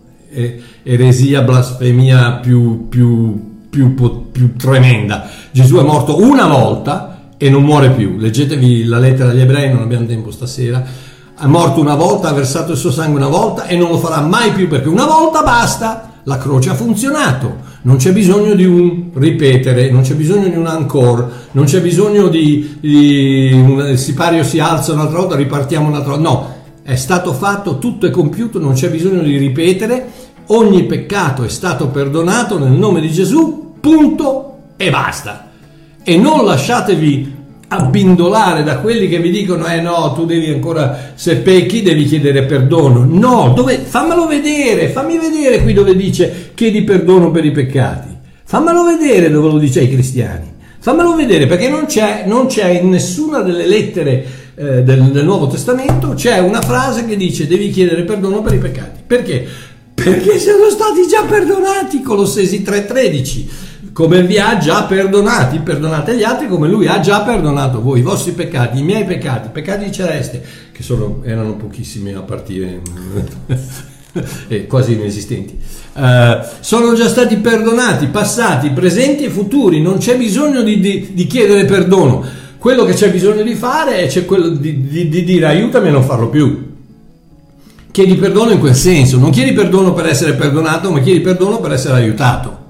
eresia, blasfemia più, più più, più tremenda. Gesù è morto una volta e non muore più. Leggetevi la lettera agli ebrei, non abbiamo tempo stasera. È morto una volta, ha versato il suo sangue una volta e non lo farà mai più perché una volta basta. La croce ha funzionato, non c'è bisogno di un ripetere, non c'è bisogno di un ancora, non c'è bisogno di, di un sipario si alza un'altra volta, ripartiamo un'altra volta. No, è stato fatto, tutto è compiuto, non c'è bisogno di ripetere, ogni peccato è stato perdonato nel nome di Gesù punto e basta. E non lasciatevi abbindolare da quelli che vi dicono eh no, tu devi ancora, se pecchi devi chiedere perdono. No, dove, fammelo vedere, fammi vedere qui dove dice chiedi perdono per i peccati. Fammelo vedere dove lo dice ai cristiani. Fammelo vedere perché non c'è, non c'è in nessuna delle lettere eh, del, del Nuovo Testamento c'è una frase che dice devi chiedere perdono per i peccati. Perché? Perché sono stati già perdonati, Colossesi 3:13 come vi ha già perdonati, perdonate gli altri come lui ha già perdonato voi, i vostri peccati, i miei peccati, i peccati di Celeste, che sono, erano pochissimi a partire, eh, quasi inesistenti, uh, sono già stati perdonati, passati, presenti e futuri, non c'è bisogno di, di, di chiedere perdono, quello che c'è bisogno di fare è quello di, di dire aiutami a non farlo più. Chiedi perdono in quel senso, non chiedi perdono per essere perdonato, ma chiedi perdono per essere aiutato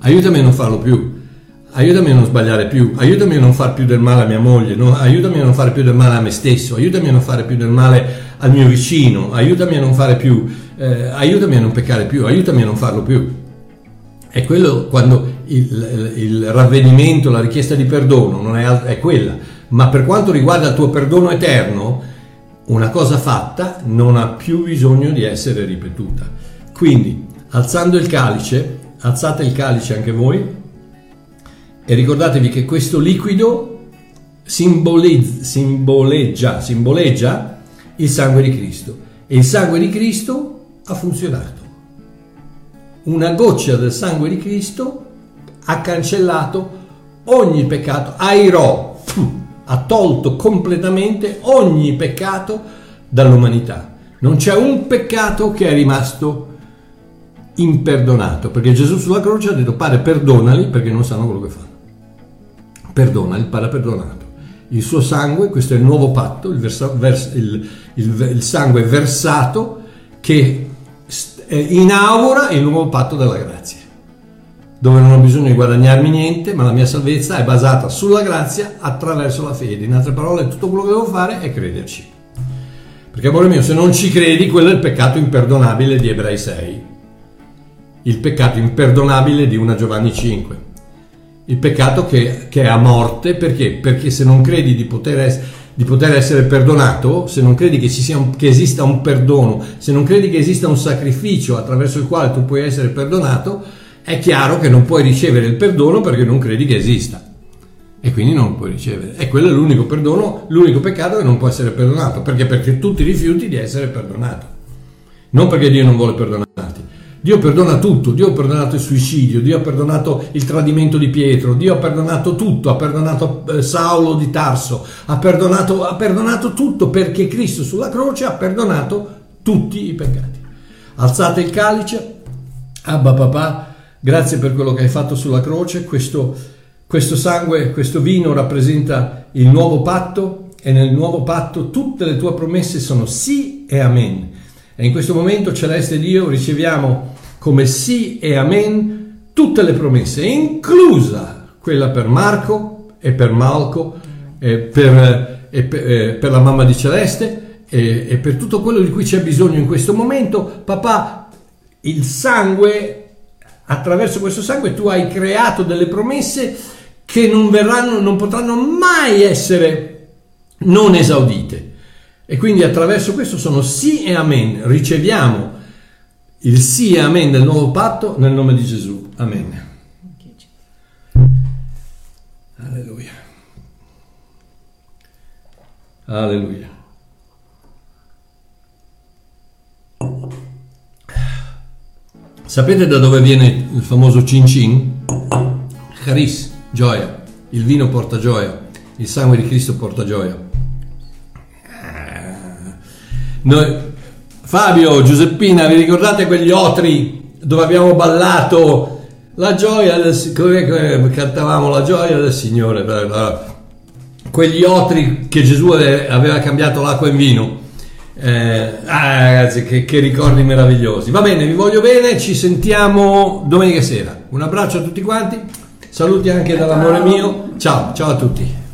aiutami a non farlo più, aiutami a non sbagliare più, aiutami a non fare più del male a mia moglie, no? aiutami a non fare più del male a me stesso, aiutami a non fare più del male al mio vicino, aiutami a non fare più, eh, aiutami a non peccare più, aiutami a non farlo più. È quello quando il, il ravvedimento, la richiesta di perdono non è, è quella, ma per quanto riguarda il tuo perdono eterno, una cosa fatta non ha più bisogno di essere ripetuta. Quindi, alzando il calice, alzate il calice anche voi e ricordatevi che questo liquido simboleggia, simboleggia, il sangue di Cristo e il sangue di Cristo ha funzionato. Una goccia del sangue di Cristo ha cancellato ogni peccato, airò, ha tolto completamente ogni peccato dall'umanità. Non c'è un peccato che è rimasto imperdonato, perché Gesù sulla croce ha detto Padre perdonali perché non sanno quello che fanno. Perdona, il Padre ha perdonato. Il suo sangue, questo è il nuovo patto, il, versa, vers, il, il, il sangue versato che inaugura il nuovo patto della grazia, dove non ho bisogno di guadagnarmi niente, ma la mia salvezza è basata sulla grazia attraverso la fede. In altre parole, tutto quello che devo fare è crederci. Perché, amore mio, se non ci credi, quello è il peccato imperdonabile di Ebrei 6 il peccato imperdonabile di una Giovanni 5. il peccato che, che, è a morte, perché? Perché se non credi di poter, es- di poter essere perdonato, se non credi che, un, che, esista un perdono, se non credi che esista un sacrificio attraverso il quale tu puoi essere perdonato, è chiaro che non puoi ricevere il perdono perché non credi che esista. E quindi non puoi ricevere. E quello è l'unico perdono, l'unico peccato che non può essere perdonato. Perché? Perché tu ti rifiuti di essere perdonato. Non perché Dio non vuole perdonarti. Dio perdona tutto, Dio ha perdonato il suicidio, Dio ha perdonato il tradimento di Pietro, Dio ha perdonato tutto, ha perdonato eh, Saulo di Tarso, ha perdonato, ha perdonato tutto perché Cristo sulla croce ha perdonato tutti i peccati. Alzate il calice, Abba papà, grazie per quello che hai fatto sulla croce, questo, questo sangue, questo vino rappresenta il nuovo patto e nel nuovo patto tutte le tue promesse sono sì e amen. E in questo momento, celeste Dio, riceviamo come sì e amen tutte le promesse, inclusa quella per Marco e per Malco e per, e per, e per la mamma di Celeste e, e per tutto quello di cui c'è bisogno in questo momento. Papà, il sangue, attraverso questo sangue tu hai creato delle promesse che non verranno, non potranno mai essere non esaudite. E quindi attraverso questo sono sì e amen. Riceviamo il sì e amen del nuovo patto nel nome di Gesù. Amen. Alleluia. Alleluia. Sapete da dove viene il famoso cin cin? Charis, gioia. Il vino porta gioia. Il sangue di Cristo porta gioia. Noi, Fabio, Giuseppina, vi ricordate quegli otri dove abbiamo ballato la gioia del come cantavamo la gioia del Signore? Quegli otri che Gesù aveva cambiato l'acqua in vino. Eh, ah, ragazzi, che, che ricordi meravigliosi. Va bene, vi voglio bene, ci sentiamo domenica sera. Un abbraccio a tutti quanti, saluti anche dall'amore mio. Ciao, ciao a tutti.